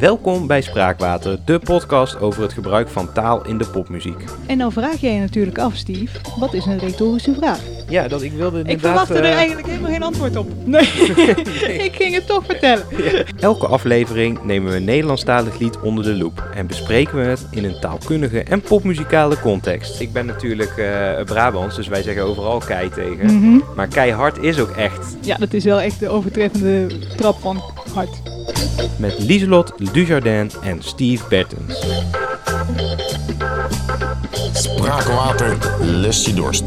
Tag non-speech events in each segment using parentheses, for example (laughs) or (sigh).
Welkom bij Spraakwater, de podcast over het gebruik van taal in de popmuziek. En dan vraag jij je natuurlijk af, Steve, wat is een retorische vraag? Ja, dat ik wilde Ik inderdaad... verwachtte er eh, eigenlijk helemaal geen antwoord op. (laughs) Nee, ik ging het toch vertellen. (laughs) Elke aflevering nemen we een Nederlandstalig lied onder de loep en bespreken we het in een taalkundige en popmuzikale context. Ik ben natuurlijk eh Brabants, dus wij zeggen overal kei tegen. Mhm. Maar keihard is ook echt. Ja, dat is wel echt de overtreffende trap van hart. Met Lieselot Dujardin en Steve Bertens. Spraakwater, lest je dorst.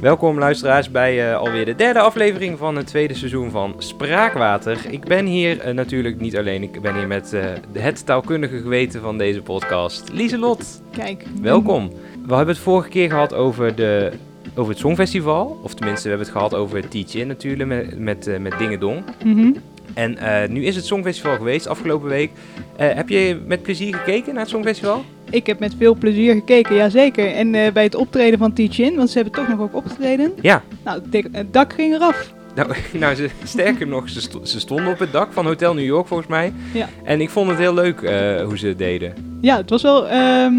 Welkom luisteraars bij eh, alweer de derde aflevering van het tweede seizoen van Spraakwater. Ik ben hier eh, natuurlijk niet alleen, ik ben hier met eh, het taalkundige geweten van deze podcast, Lieselot. Kijk. Welkom. We hebben het vorige keer gehad over, de, over het Songfestival. Of tenminste, we hebben het gehad over In natuurlijk, met, met, eh, met Dingedong. Mhm. En eh, nu is het Songfestival geweest, afgelopen week. Eh, heb je met plezier gekeken naar het Songfestival? Ik heb met veel plezier gekeken, jazeker. En eh, bij het optreden van Teach-In, want ze hebben toch nog ook opgetreden. Ja. Nou, het dak- ging eraf. Nou, (laughs) nou ze, sterker nog, ze, sto- ze stonden op het dak van Hotel New York volgens mij. Ja. En ik vond het heel leuk hoe ze het deden. Ja, het was wel ehm,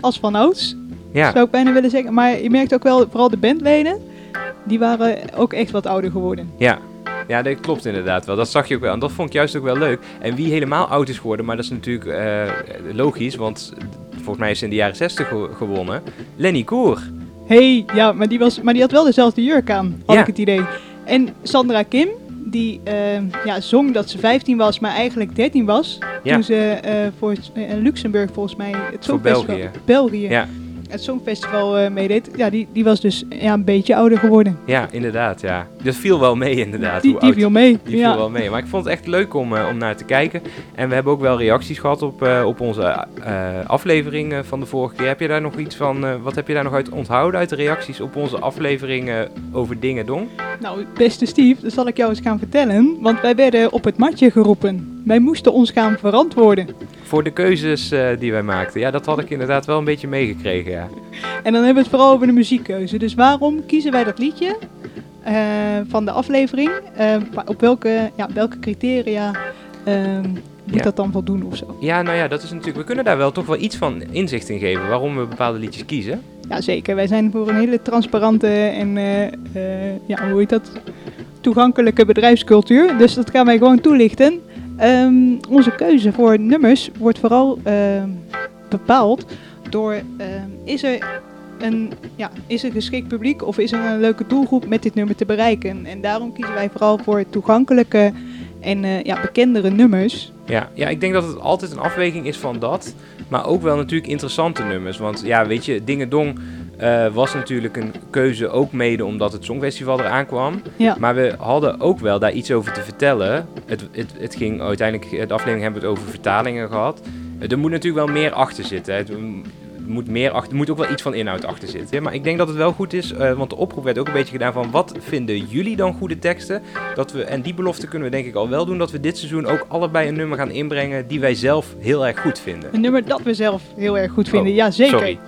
als van ouds, Ja, zou ik bijna willen zeggen. Maar je merkt ook wel, vooral de bandleden, die waren ook echt wat ouder geworden. ja. Ja, dat klopt inderdaad wel. Dat zag je ook wel. En dat vond ik juist ook wel leuk. En wie helemaal oud is geworden, maar dat is natuurlijk eh, logisch, want volgens mij is ze in de jaren 60 ge- gewonnen. Lenny Koer. hey, ja, maar die, was, maar die had wel dezelfde jurk aan, had Ja. ik het idee. En Sandra Kim, die ehm, ja, zong dat ze 15 was, maar eigenlijk 13 was. Ja. Toen ze eh, voor eh, Luxemburg volgens mij het Songfestival... België. België. Ja. Het Songfestival eh, meedeed. Ja, die, die was dus ja, een beetje ouder geworden. Ja, inderdaad, ja. Dat viel wel mee inderdaad. die hoe die oud- viel mee. Die ja. viel wel mee. Maar ik vond het echt leuk om, eh, om naar te kijken. En we hebben ook wel reacties gehad op, eh, op onze aflevering van de vorige keer. Heb je daar nog iets van, wat heb je daar nog uit onthouden uit de reacties op onze aflevering eh, over Dingen Dong? Nou, beste Steve, dat zal ik jou eens gaan vertellen. Want wij werden op het matje geroepen. Wij moesten ons gaan verantwoorden. Voor de keuzes die wij maakten. Ja, dat had ik inderdaad wel een beetje meegekregen, ja. En dan hebben we het vooral over de muziekkeuze. Dus waarom kiezen wij dat liedje eh, van de aflevering? Eh, op welke, ja, welke criteria ehm, moet Ja. dat dan voldoen of zo? Ja, nou ja, dat is natuurlijk... We kunnen daar wel toch wel iets van inzicht in geven. Waarom we bepaalde liedjes kiezen. Ja, zeker. Wij zijn voor een hele transparante en eh, ja, hoe heet dat? toegankelijke bedrijfscultuur. Dus dat gaan wij gewoon toelichten. Ehm, onze keuze voor nummers wordt vooral ehm, bepaald door ehm, is er een ja, is er geschikt publiek of is er een leuke doelgroep met dit nummer te bereiken. En daarom kiezen wij vooral voor toegankelijke en eh, ja, bekendere nummers. Ja, ja, ik denk dat het altijd een afweging is van dat. Maar ook wel natuurlijk interessante nummers. Want ja, weet je, Dingedong eh was natuurlijk een keuze ook mede omdat het Songfestival eraan kwam. Ja. Maar we hadden ook wel daar iets over te vertellen. Het, het, het ging uiteindelijk, de aflevering hebben we het over vertalingen gehad. Er moet natuurlijk wel meer achter zitten. Het er moet, meer achter, er moet ook wel iets van inhoud achter zitten. Maar ik denk dat het wel goed is, eh, want de oproep werd ook een beetje gedaan van wat vinden jullie dan goede teksten? Dat we, en die belofte kunnen we denk ik al wel doen, dat we dit seizoen ook allebei een nummer gaan inbrengen die wij zelf heel erg goed vinden. Een nummer dat we zelf heel erg goed vinden. Oh, ja, zeker. Sorry,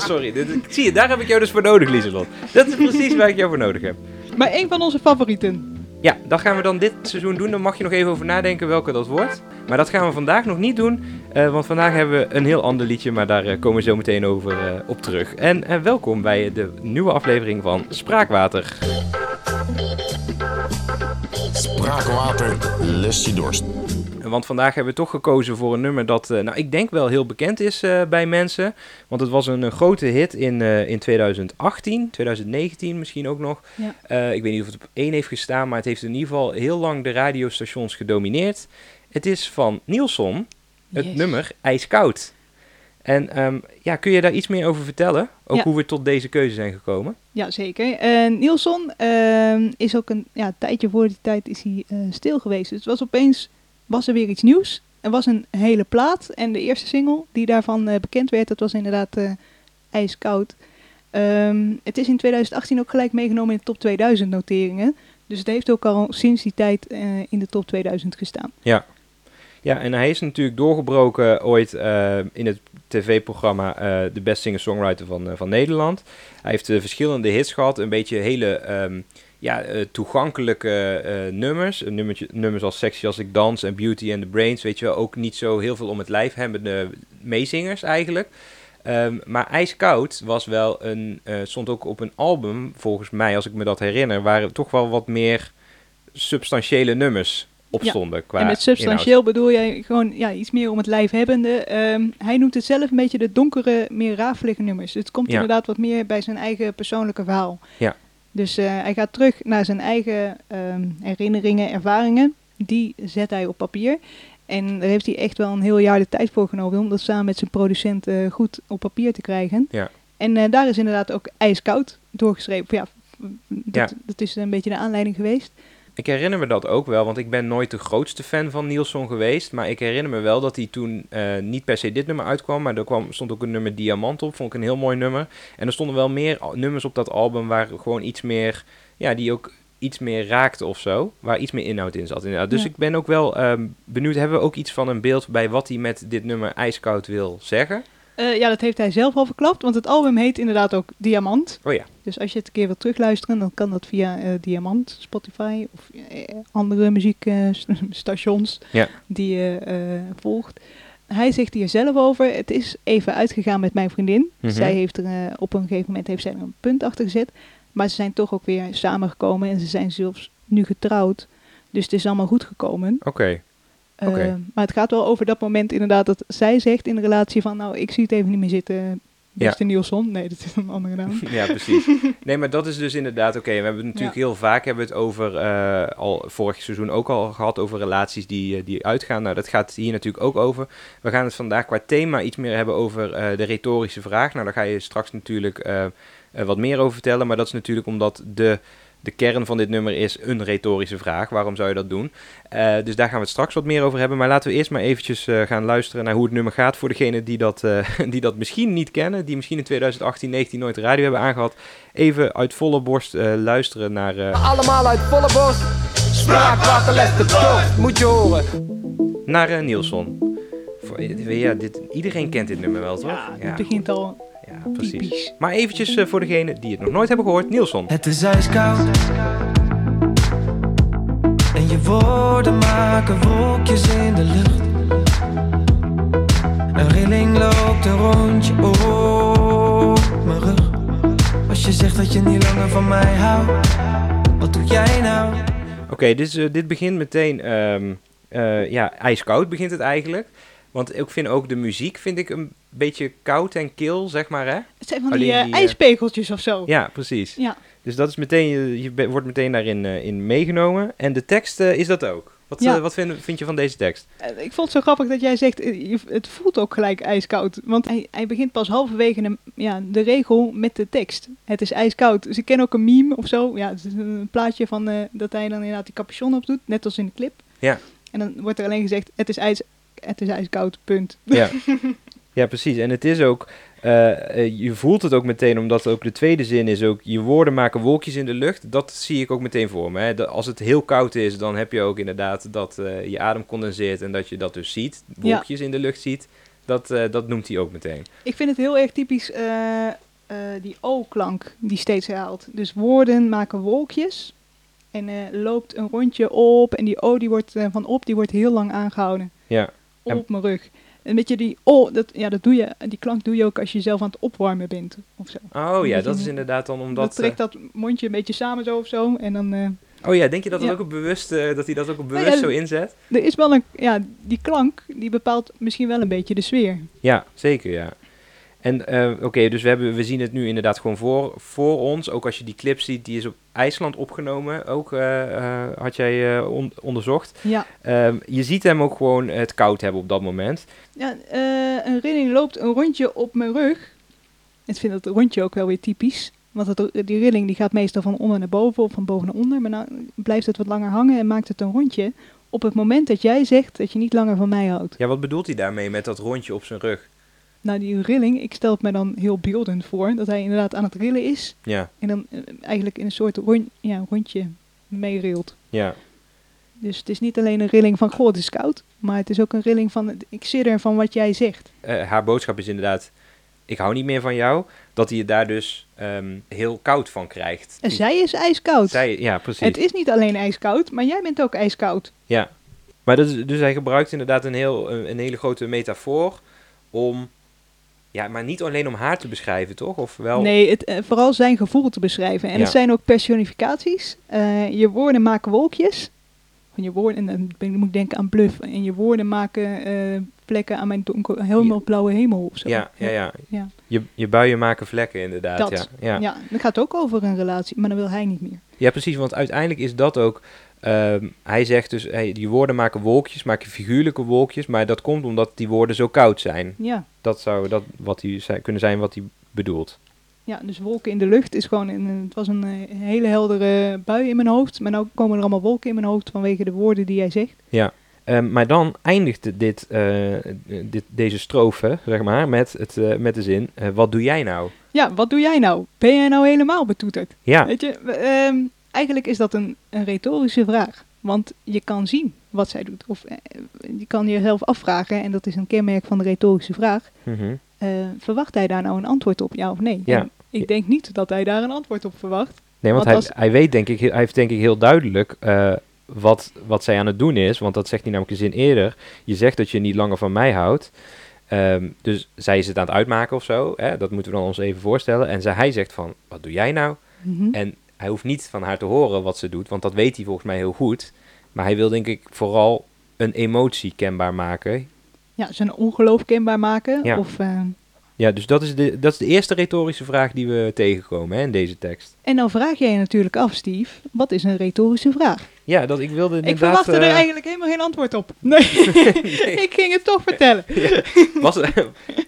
(laughs) sorry. Dit, zie je, daar heb ik jou dus voor nodig, Lieselot. Dat is precies waar ik jou voor nodig heb. Maar een van onze favorieten. Ja, dat gaan we dan dit seizoen doen. Dan mag je nog even over nadenken welke dat wordt. Maar dat gaan we vandaag nog niet doen. eh, want vandaag hebben we een heel ander liedje. Maar daar eh, komen we zo meteen over eh, op terug. En welkom bij de nieuwe aflevering van Spraakwater. Spraakwater, lest je dorst. Want vandaag hebben we toch gekozen voor een nummer dat, eh, nou, ik denk wel heel bekend is eh, bij mensen. Want het was een, grote hit in, eh, in 2018, 2019 misschien ook nog. Ja. Ik weet niet of het op één heeft gestaan, maar het heeft in ieder geval heel lang de radiostations gedomineerd. Het is van Nielsen, het Yes. nummer IJskoud. En ehm, ja, kun je daar iets meer over vertellen? Ook Ja. hoe we tot deze keuze zijn gekomen? Ja, zeker. En Nielsen ehm, is ook een ja, tijdje voor die tijd is hij stil geweest. Dus het was opeens was er weer iets nieuws. Er was een hele plaat en de eerste single die daarvan eh, bekend werd, dat was inderdaad eh, ijskoud. Ehm, het is in 2018 ook gelijk meegenomen in de top 2000 noteringen. Dus het heeft ook al sinds die tijd eh, in de top 2000 gestaan. Ja, en hij is natuurlijk doorgebroken ooit in het tv-programma De Best Singer-Songwriter van, van Nederland. Hij heeft verschillende hits gehad, een beetje hele, ehm, ja, eh, toegankelijke eh, nummers. Nummertje, nummers als Sexy als ik dans en Beauty and the Brains. Weet je wel, ook niet zo heel veel om het lijf hebbende meezingers eigenlijk. Ehm, maar IJskoud was wel een, eh, stond ook op een album, volgens mij, als ik me dat herinner, waar toch wel wat meer substantiële nummers op Ja, stonden. Qua en met substantieel bedoel jij gewoon ja, iets meer om het lijf hebbende. Ehm, hij noemt het zelf een beetje de donkere, meer rafelige nummers. Het komt Ja. inderdaad wat meer bij zijn eigen persoonlijke verhaal. Ja. Dus eh, hij gaat terug naar zijn eigen ehm, herinneringen, ervaringen. Die zet hij op papier. En daar heeft hij echt wel een heel jaar de tijd voor genomen om dat samen met zijn producent eh, goed op papier te krijgen. Ja. En eh, daar is inderdaad ook ijskoud doorgeschreven. Ja, dat, Ja. dat is een beetje de aanleiding geweest. Ik herinner me dat ook wel, want ik ben nooit de grootste fan van Nielsen geweest. Maar ik herinner me wel dat hij toen eh, niet per se dit nummer uitkwam. Maar er kwam, stond ook een nummer Diamant op. Vond ik een heel mooi nummer. En er stonden wel meer nummers op dat album waar gewoon iets meer... Ja, die ook iets meer raakte of zo. Waar iets meer inhoud in zat. Inderdaad. Dus Ja. ik ben ook wel ehm, benieuwd. Hebben we ook iets van een beeld bij wat hij met dit nummer IJskoud wil zeggen? Eh, ja, dat heeft hij zelf al verklapt, want het album heet inderdaad ook Diamant. Oh ja. Dus als je het een keer wilt terugluisteren, dan kan dat via eh, Diamant, Spotify of eh, andere muziekstations (laughs) Ja. die je volgt. Hij zegt hier zelf over, het is even uitgegaan met mijn vriendin. Mhm. Zij heeft er op een gegeven moment heeft zij er een punt achter gezet. Maar ze zijn toch ook weer samengekomen en ze zijn zelfs nu getrouwd. Dus het is allemaal goed gekomen. Oké. Eh, maar het gaat wel over dat moment inderdaad dat zij zegt in de relatie van... nou, ik zie het even niet meer zitten, beste Nielsen. Nee, dat is een andere naam. (laughs) Ja, precies. (laughs) Nee, maar dat is dus inderdaad oké. We hebben het natuurlijk Ja. heel vaak hebben we het over, eh, al vorig seizoen ook al gehad, over relaties die, eh, die uitgaan. Nou, dat gaat hier natuurlijk ook over. We gaan het vandaag qua thema iets meer hebben over de retorische vraag. Nou, daar ga je straks natuurlijk wat meer over vertellen. Maar dat is natuurlijk omdat de, de kern van dit nummer is een retorische vraag. Waarom zou je dat doen? Eh, dus daar gaan we het straks wat meer over hebben. Maar laten we eerst maar eventjes eh, gaan luisteren naar hoe het nummer gaat voor degenen die dat, eh, (laughs) die dat misschien niet kennen. Die misschien in 2018, 19 nooit de radio hebben aangehad. Even uit volle borst eh, luisteren naar... eh, Allemaal uit volle borst. Spraakwaterles de tocht, moet je horen. naar eh. Voor- Ja, dit, iedereen kent dit nummer wel, toch? Ja, ja, het begint al ja, precies. typisch. Maar eventjes eh, voor degenen die het nog nooit hebben gehoord. Nielsen. Het is ijskoud. En je woorden maken wolkjes in de lucht. Een rilling loopt een rondje op mijn rug. Als je zegt dat je niet langer van mij houdt, wat doe jij nou? Oké, dit, is, eh, dit begint meteen... ehm, eh, ja, ijskoud begint het eigenlijk. Want ik vind ook de muziek vind ik een beetje koud en kil, zeg maar, hè? Het zijn van Alleen die, eh, die, eh, ijspegeltjes of zo. Ja, precies. Ja. Dus dat is meteen, je, je wordt meteen daarin eh, in meegenomen. En de tekst is dat ook. Wat, Ja. wat vind, vind je van deze tekst? Ik vond het zo grappig dat jij zegt, het voelt ook gelijk ijskoud. Want hij, hij begint pas halverwege de, ja, de regel met de tekst. Het is ijskoud. Dus ik ken ook een meme of zo. Ja, het is een plaatje van dat hij dan inderdaad die capuchon op doet, net als in de clip. Ja. En dan wordt er alleen gezegd, het is, ijs, het is ijskoud, punt. Ja, (laughs) ja precies. En het is ook, eh, eh, je voelt het ook meteen, omdat ook de tweede zin is ook, je woorden maken wolkjes in de lucht. Dat zie ik ook meteen voor me. Hè. Als het heel koud is, dan heb je ook inderdaad dat eh, je adem condenseert en dat je dat dus ziet. Wolkjes in de lucht ziet. Dat, dat noemt hij ook meteen. Ik vind het heel erg typisch die O-klank die steeds herhaalt. Dus woorden maken wolkjes. En loopt een rondje op. En die O die wordt van op, die wordt heel lang aangehouden. Ja, Op mijn rug. Een beetje die O, dat, ja, dat doe je, die klank doe je ook als je zelf aan het opwarmen bent. Of zo. oh ja, dat is inderdaad dan Dat omdat... trekt dat mondje een beetje samen zo of zo. En dan, eh, oh ja, denk je dat, dat ook op bewust, eh, dat hij dat ook op ja, bewust zo inzet? er is wel een, ja, die klank die bepaalt misschien wel een beetje de sfeer. Ja, zeker, ja. En eh, oké, dus we, hebben, we zien het nu inderdaad gewoon voor, voor ons. Ook als je die clip ziet, die is op IJsland opgenomen. Ook eh, eh, had jij on- onderzocht. Ja, Ehm, je ziet hem ook gewoon het koud hebben op dat moment. ja een rilling loopt een rondje op mijn rug. Ik vind dat rondje ook wel weer typisch. Want het, die rilling die gaat meestal van onder naar boven of van boven naar onder. Maar nou blijft het wat langer hangen en maakt het een rondje. Op het moment dat jij zegt dat je niet langer van mij houdt. Ja, wat bedoelt hij daarmee met dat rondje op zijn rug? Nou, die rilling, ik stel het me dan heel beeldend voor. Dat hij inderdaad aan het rillen is. Ja, En dan eh, eigenlijk in een soort rond, ja, rondje meerilt. ja, Dus het is niet alleen een rilling van, goh, het is koud. Maar het is ook een rilling van, ik zit er van wat jij zegt. Eh, haar boodschap is inderdaad... ik hou niet meer van jou, dat hij het daar dus ehm, heel koud van krijgt. En zij is ijskoud. Zij, ja, precies. het is niet alleen ijskoud, maar jij bent ook ijskoud. Ja, maar dat is, dus hij gebruikt inderdaad een, heel, een, een hele grote metafoor om, ja, maar niet alleen om haar te beschrijven, toch? Of wel? Nee, het, eh, vooral zijn gevoel te beschrijven. En Ja. het zijn ook personificaties. Eh, je woorden maken wolkjes. Van je woorden, en dan moet ik denken aan bluff. En je woorden maken eh, plekken aan mijn donker, helemaal blauwe hemel of zo. Ja, ja, ja. Ja. Je, je buien maken vlekken inderdaad. Dat. Ja, ja. Ja, dat gaat ook over een relatie, maar dan wil hij niet meer. ja, precies, want uiteindelijk is dat ook... ehm, hij zegt dus, hey, die woorden maken wolkjes, maken figuurlijke wolkjes, maar dat komt omdat die woorden zo koud zijn. Ja. Dat zou dat wat zei- kunnen zijn wat hij bedoelt. Ja, dus wolken in de lucht is gewoon een, het was een eh, hele heldere bui in mijn hoofd. Maar nu komen er allemaal wolken in mijn hoofd vanwege de woorden die jij zegt. Ehm, maar dan eindigt dit, eh, dit, deze strofe, zeg maar, met, het, eh, met de zin, wat doe jij nou? Ja, wat doe jij nou? Ben jij nou helemaal betoeterd? Ja, Weet je, ehm, eigenlijk is dat een, een retorische vraag. Want je kan zien wat zij doet. Of eh, je kan jezelf afvragen, en dat is een kenmerk van de retorische vraag. mhm. eh, verwacht hij daar nou een antwoord op, ja of nee? Ja. En ik denk niet dat hij daar een antwoord op verwacht. Nee, want, Want hij, hij weet denk ik, hij heeft denk ik heel duidelijk eh, wat, wat zij aan het doen is. Want dat zegt hij namelijk een zin eerder. Je zegt dat je niet langer van mij houdt. Ehm, dus zij is het aan het uitmaken of zo. Hè? Dat moeten we dan ons even voorstellen. En zij, hij zegt van, wat doe jij nou? Mhm. En hij hoeft niet van haar te horen wat ze doet. Want dat weet hij volgens mij heel goed. Maar hij wil denk ik vooral een emotie kenbaar maken. Ja, zijn ongeloof kenbaar maken. Ja. Of, eh, Ja, dus dat is de, dat is de eerste retorische vraag die we tegenkomen hè, in deze tekst. en dan vraag jij je natuurlijk af, Steve, wat is een retorische vraag? Ja, dat ik wilde Ik inderdaad... verwachtte er eh, eigenlijk helemaal geen antwoord op. (laughs) Nee, ik ging het toch vertellen. (laughs) Was,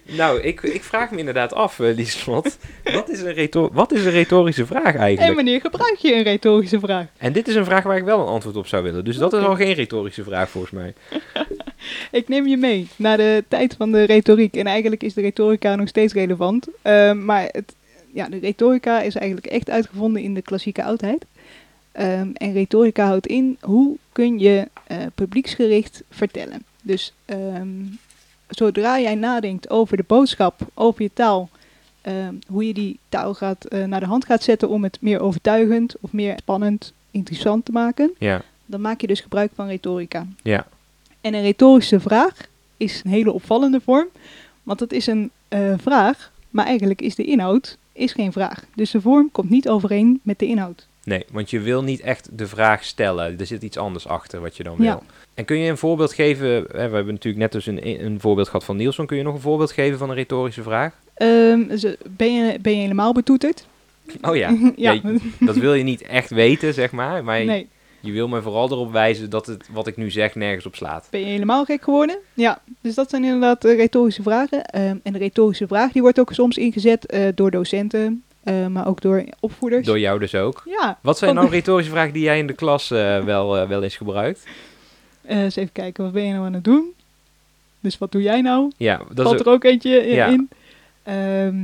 nou, ik, ik vraag me inderdaad af, uh, Lieslot. Wat is, een wat is een retorische vraag En eigenlijk? wanneer gebruik je een retorische vraag? En dit is een vraag waar ik wel een antwoord op zou willen. Dus dat is al geen retorische vraag volgens mij. (laughs) Ik neem je mee naar de tijd van de retoriek. En eigenlijk is de retorica nog steeds relevant. Ehm, maar het, ja, de retorica is eigenlijk echt uitgevonden in de klassieke oudheid. Ehm, en retorica houdt in hoe kun je eh, publieksgericht vertellen. Dus ehm, zodra jij nadenkt over de boodschap, over je taal, ehm, hoe je die taal gaat, eh, naar de hand gaat zetten om het meer overtuigend of meer spannend, interessant te maken, Ja, dan maak je dus gebruik van retorica. ja, En een retorische vraag is een hele opvallende vorm, want het is een eh, vraag, maar eigenlijk is de inhoud is geen vraag. Dus de vorm komt niet overeen met de inhoud. Nee, want je wil niet echt de vraag stellen. Er zit iets anders achter wat je dan Ja. wil. En kun je een voorbeeld geven? Hè, we hebben natuurlijk net dus een, een voorbeeld gehad van Nielsen. Kun je nog een voorbeeld geven van een retorische vraag? Ehm, ben, je, ben je helemaal betoeterd? Oh ja, (laughs) ja. Ja, dat wil je niet echt weten, zeg maar. Maar nee. je wil me vooral erop wijzen dat het wat ik nu zeg nergens op slaat. Ben je helemaal gek geworden? Ja, dus dat zijn inderdaad eh, retorische vragen. Ehm, en de retorische vraag die wordt ook soms ingezet eh, door docenten, eh, maar ook door opvoeders. Door jou dus ook. Ja, Wat zijn nou retorische vragen die jij in de klas eh, wel, eh, wel eens gebruikt? eens even kijken, wat ben je nou aan het doen? Dus wat doe jij nou? Ja, dat valt is er ook eentje Ja. in. Ehm,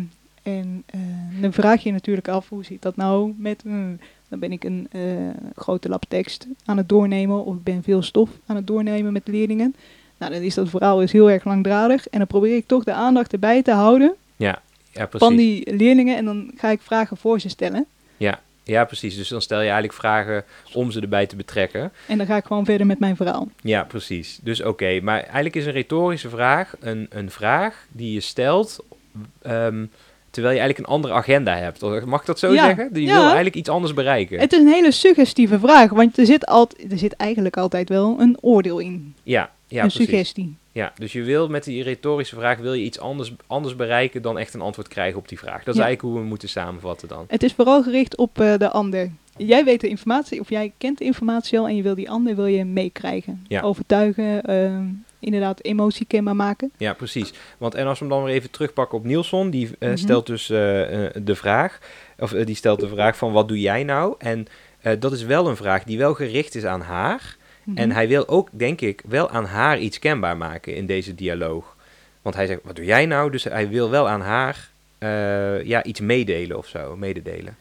en dan vraag je je natuurlijk af, hoe zit dat nou met... mm, dan ben ik een grote lab tekst aan het doornemen of ik ben veel stof aan het doornemen met leerlingen. Nou, dan is dat verhaal is heel erg langdradig en dan probeer ik toch de aandacht erbij te houden ja, ja, van die leerlingen en dan ga ik vragen voor ze stellen. Ja, precies. Dus dan stel je eigenlijk vragen om ze erbij te betrekken. En dan ga ik gewoon verder met mijn verhaal. Ja, precies. Dus oké, maar eigenlijk is een retorische vraag een, een vraag die je stelt ehm, terwijl je eigenlijk een andere agenda hebt. Mag ik dat zo Ja, zeggen? Je ja. wil eigenlijk iets anders bereiken. Het is een hele suggestieve vraag, want er zit, altijd, er zit eigenlijk altijd wel een oordeel in. Ja, ja een precies. suggestie. Ja, dus je wil met die retorische vraag wil je iets anders, anders bereiken dan echt een antwoord krijgen op die vraag. Dat is Ja. eigenlijk hoe we hem moeten samenvatten dan. Het is vooral gericht op eh, de ander. Jij weet de informatie, of jij kent de informatie al en je wil die ander wil je meekrijgen. Ja. Overtuigen, ehm, inderdaad emotie kenbaar maken. Ja, precies. Want en als we hem dan weer even terugpakken op Nielsen, die eh, Mhm. stelt dus eh, de vraag, of die stelt de vraag van wat doe jij nou? En dat is wel een vraag die wel gericht is aan haar. Mhm. En hij wil ook, denk ik, wel aan haar iets kenbaar maken in deze dialoog. Want hij zegt, wat doe jij nou? Dus hij wil wel aan haar eh, ja, iets meedelen of zo, mededelen.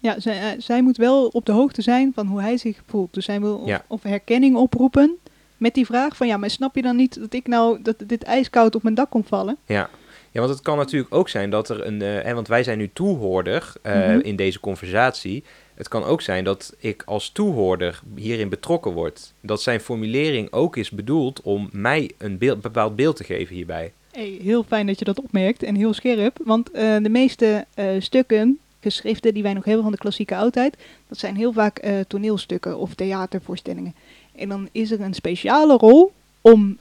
Ja, zij, eh, zij moet wel op de hoogte zijn van hoe hij zich voelt. Dus hij wil of, Ja. of herkenning oproepen met die vraag van ja, maar snap je dan niet dat ik nou dat dit ijskoud op mijn dak komt vallen? Ja, Ja, want het kan natuurlijk ook zijn dat er een... eh, want wij zijn nu toehoorder eh, Mhm. in deze conversatie. Het kan ook zijn dat ik als toehoorder hierin betrokken word. Dat zijn formulering ook is bedoeld om mij een beeld, bepaald beeld te geven hierbij. Hey, heel fijn dat je dat opmerkt en heel scherp. Want eh, de meeste eh, stukken, geschriften die wij nog hebben van de klassieke oudheid, dat zijn heel vaak eh, toneelstukken of theatervoorstellingen. En dan is er een speciale rol om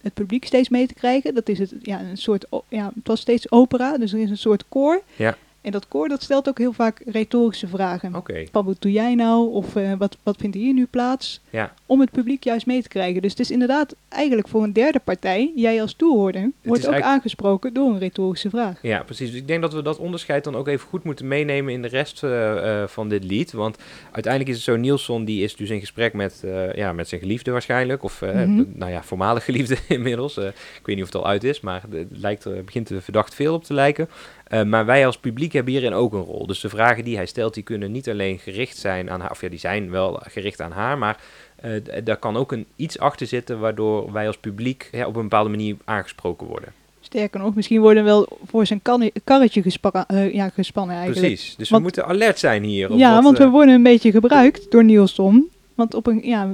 het publiek steeds mee te krijgen. Dat is het, ja, een soort, ja, het was steeds opera, dus er is een soort koor. Ja. En dat koor dat stelt ook heel vaak retorische vragen. Oké. Van wat doe jij nou? Of eh, wat, wat vindt hier nu plaats? Ja. Om het publiek juist mee te krijgen. Dus het is inderdaad eigenlijk voor een derde partij, jij als toehoorder, wordt ook eigenlijk- aangesproken door een retorische vraag. Ja, precies. Dus ik denk dat we dat onderscheid dan ook even goed moeten meenemen in de rest eh, eh, van dit lied. Want uiteindelijk is het zo, Nielsen die is dus in gesprek met, ja, met zijn geliefde waarschijnlijk. Of, Mhm. nou ja, voormalig geliefde (laughs) inmiddels. Ik weet niet of het al uit is, maar het lijkt, er begint er verdacht veel op te lijken. Eh, maar wij als publiek hebben hierin ook een rol. Dus de vragen die hij stelt, die kunnen niet alleen gericht zijn aan haar. Of ja, die zijn wel gericht aan haar, maar... d- daar kan ook een iets achter zitten waardoor wij als publiek ja, op een bepaalde manier aangesproken worden. Sterker nog, misschien worden we wel voor zijn karretje eh, ja, gespannen eigenlijk. Precies, dus Want- we moeten alert zijn hier. op Ja, wat, want we worden een beetje gebruikt door Nielsen. Want op een, ja,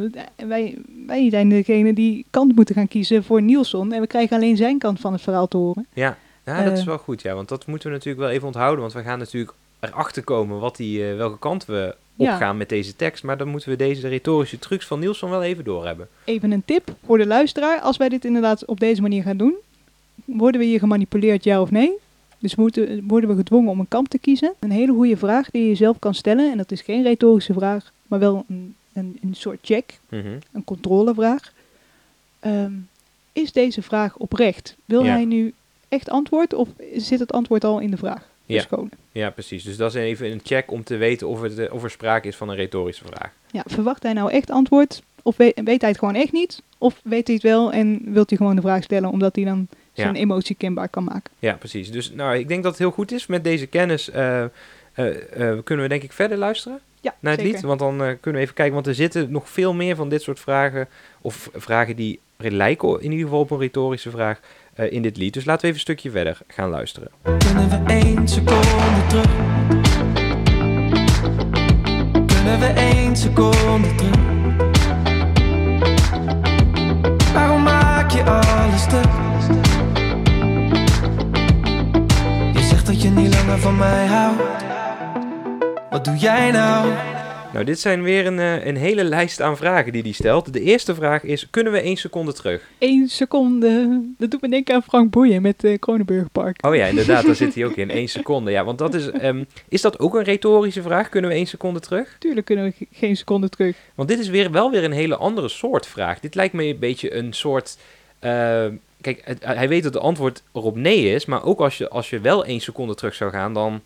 wij, wij zijn degene die kant moeten gaan kiezen voor Nielsen. En we krijgen alleen zijn kant van het verhaal te horen. Ja, ja dat is Eh. wel goed, ja. Want dat moeten we natuurlijk wel even onthouden. Want we gaan natuurlijk erachter komen wat die, eh, welke kant we Ja. opgaan met deze tekst. Maar dan moeten we deze retorische trucs van Nielsen wel even doorhebben. Even een tip voor de luisteraar. Als wij dit inderdaad op deze manier gaan doen, worden we hier gemanipuleerd, ja of nee? Dus moeten, worden we gedwongen om een kamp te kiezen? Een hele goede vraag die je zelf kan stellen. En dat is geen retorische vraag, maar wel een, een, een soort check, Mhm. een controlevraag. Ehm, is deze vraag oprecht? Wil Ja. hij nu echt antwoord of zit het antwoord al in de vraag? Ja. Verscholen? Ja, precies. Dus dat is even een check om te weten of, het, eh, of er sprake is van een retorische vraag. Ja, verwacht hij nou echt antwoord? Of weet, weet hij het gewoon echt niet? Of weet hij het wel en wilt hij gewoon de vraag stellen omdat hij dan Ja. zijn emotie kenbaar kan maken? Ja, precies. Dus nou, ik denk dat het heel goed is met deze kennis. eh, eh, kunnen we denk ik verder luisteren Ja, naar het zeker. lied? Want dan kunnen we even kijken. Want er zitten nog veel meer van dit soort vragen. Of vragen die lijken in ieder geval op een retorische vraag eh, in dit lied. Dus laten we even een stukje verder gaan luisteren. Kunnen we één seconde terug? Kunnen we één seconde terug? Waarom maak je alles stuk? Je zegt dat je niet langer van mij houdt. Wat doe jij nou? Nou, dit zijn weer een, eh, een hele lijst aan vragen die hij stelt. De eerste vraag is, kunnen we één seconde terug? Eén seconde. Dat doet me denken aan Frank Boeien met uh, Kronenburg Park. Oh ja, inderdaad, daar zit hij ook in. (laughs) één seconde. Ja, want dat is... ehm, is dat ook een retorische vraag? Kunnen we één seconde terug? Tuurlijk kunnen we ge- geen seconde terug. Want dit is weer, wel weer een hele andere soort vraag. Dit lijkt me een beetje een soort... eh, kijk, het- hij weet dat het antwoord erop nee is. Maar ook als je, als je wel één seconde terug zou gaan, dan...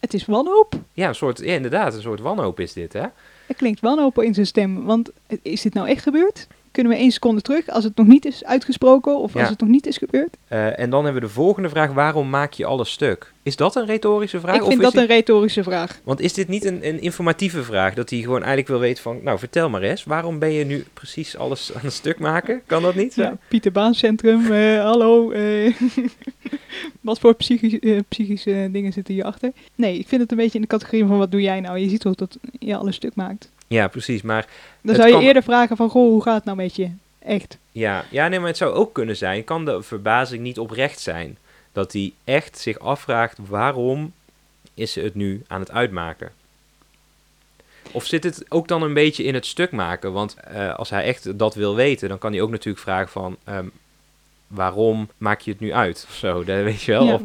Het is wanhoop. Ja, een soort, ja, inderdaad, een soort wanhoop is dit, hè? Er klinkt wanhoop in zijn stem. Want is dit nou echt gebeurd? Kunnen we één seconde terug als het nog niet is uitgesproken of Ja. als het nog niet is gebeurd? Eh, en dan hebben we de volgende vraag. Waarom maak je alles stuk? Is dat een retorische vraag? Ik of vind dat dit- een retorische vraag. Want is dit niet een, een informatieve vraag? Dat hij gewoon eigenlijk wil weten van... Nou, vertel maar eens. Waarom ben je nu precies alles aan het stuk maken? Kan dat niet? Ja, Pieter Baan Centrum, eh, hallo. eh, (laughs) wat voor psychisch, eh, psychische dingen zitten hierachter? Nee, ik vind het een beetje in de categorie van wat doe jij nou? Je ziet toch dat je alles stuk maakt. Ja, precies. Maar Dan zou je kan- eerder vragen van, goh, hoe gaat het nou met je? Echt. ja, ja, nee, maar het zou ook kunnen zijn... Kan de verbazing niet oprecht zijn? Dat hij echt zich afvraagt... Waarom is ze het nu aan het uitmaken? Of zit het ook dan een beetje in het stuk maken? Want eh, als hij echt dat wil weten... Dan kan hij ook natuurlijk vragen van... ehm, waarom maak je het nu uit? Of zo, dat weet je wel. Ja, Of,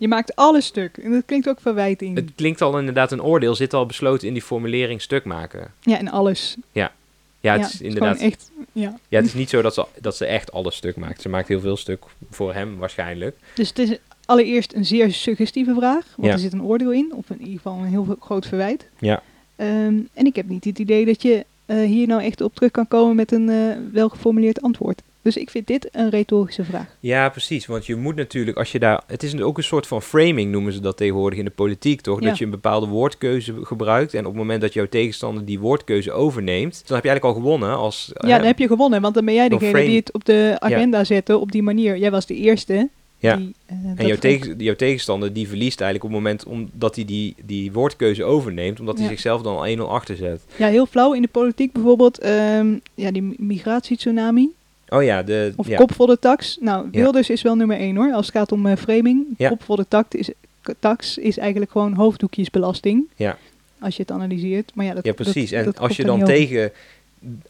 je maakt alles stuk. En dat klinkt ook verwijting. Het klinkt al inderdaad een oordeel, zit al besloten in die formulering stuk maken. Ja, en alles. Ja, het Ja, is gewoon inderdaad. echt, ja. Ja, het is niet zo dat ze, dat ze echt alles stuk maakt. Ze maakt heel veel stuk voor hem waarschijnlijk. Dus het is allereerst een zeer suggestieve vraag. Want Ja. er zit een oordeel in. Of in ieder geval een heel groot verwijt. Ja. Ehm, en ik heb niet het idee dat je eh, hier nou echt op terug kan komen met een eh, welgeformuleerd antwoord. Dus ik vind dit een retorische vraag. Ja, precies. Want je moet natuurlijk, als je daar. Het is ook een soort van framing, noemen ze dat tegenwoordig in de politiek, toch? Ja. Dat je een bepaalde woordkeuze gebruikt. En op het moment dat jouw tegenstander die woordkeuze overneemt, dan heb je eigenlijk al gewonnen. Als, Ja, dan heb je gewonnen, want dan ben jij degene frame- die het op de agenda zette op die manier. Jij was de eerste Ja. Die, eh, En jouw, tegen, jouw tegenstander die verliest eigenlijk op het moment omdat hij die, die woordkeuze overneemt, omdat hij zichzelf dan al 1-0 achter zet. Ja, heel flauw in de politiek bijvoorbeeld. ehm, ja, die migratietsunami. Oh ja, de, Of ja. kop voor de tax. Nou, Ja. Wilders is wel nummer één hoor. Als het gaat om eh, framing. Ja. Kop voor de tax is, tax is eigenlijk gewoon hoofddoekjesbelasting. Ja. Als je het analyseert. Maar ja, dat, ja, precies. dat- en dat als je dan over. tegen,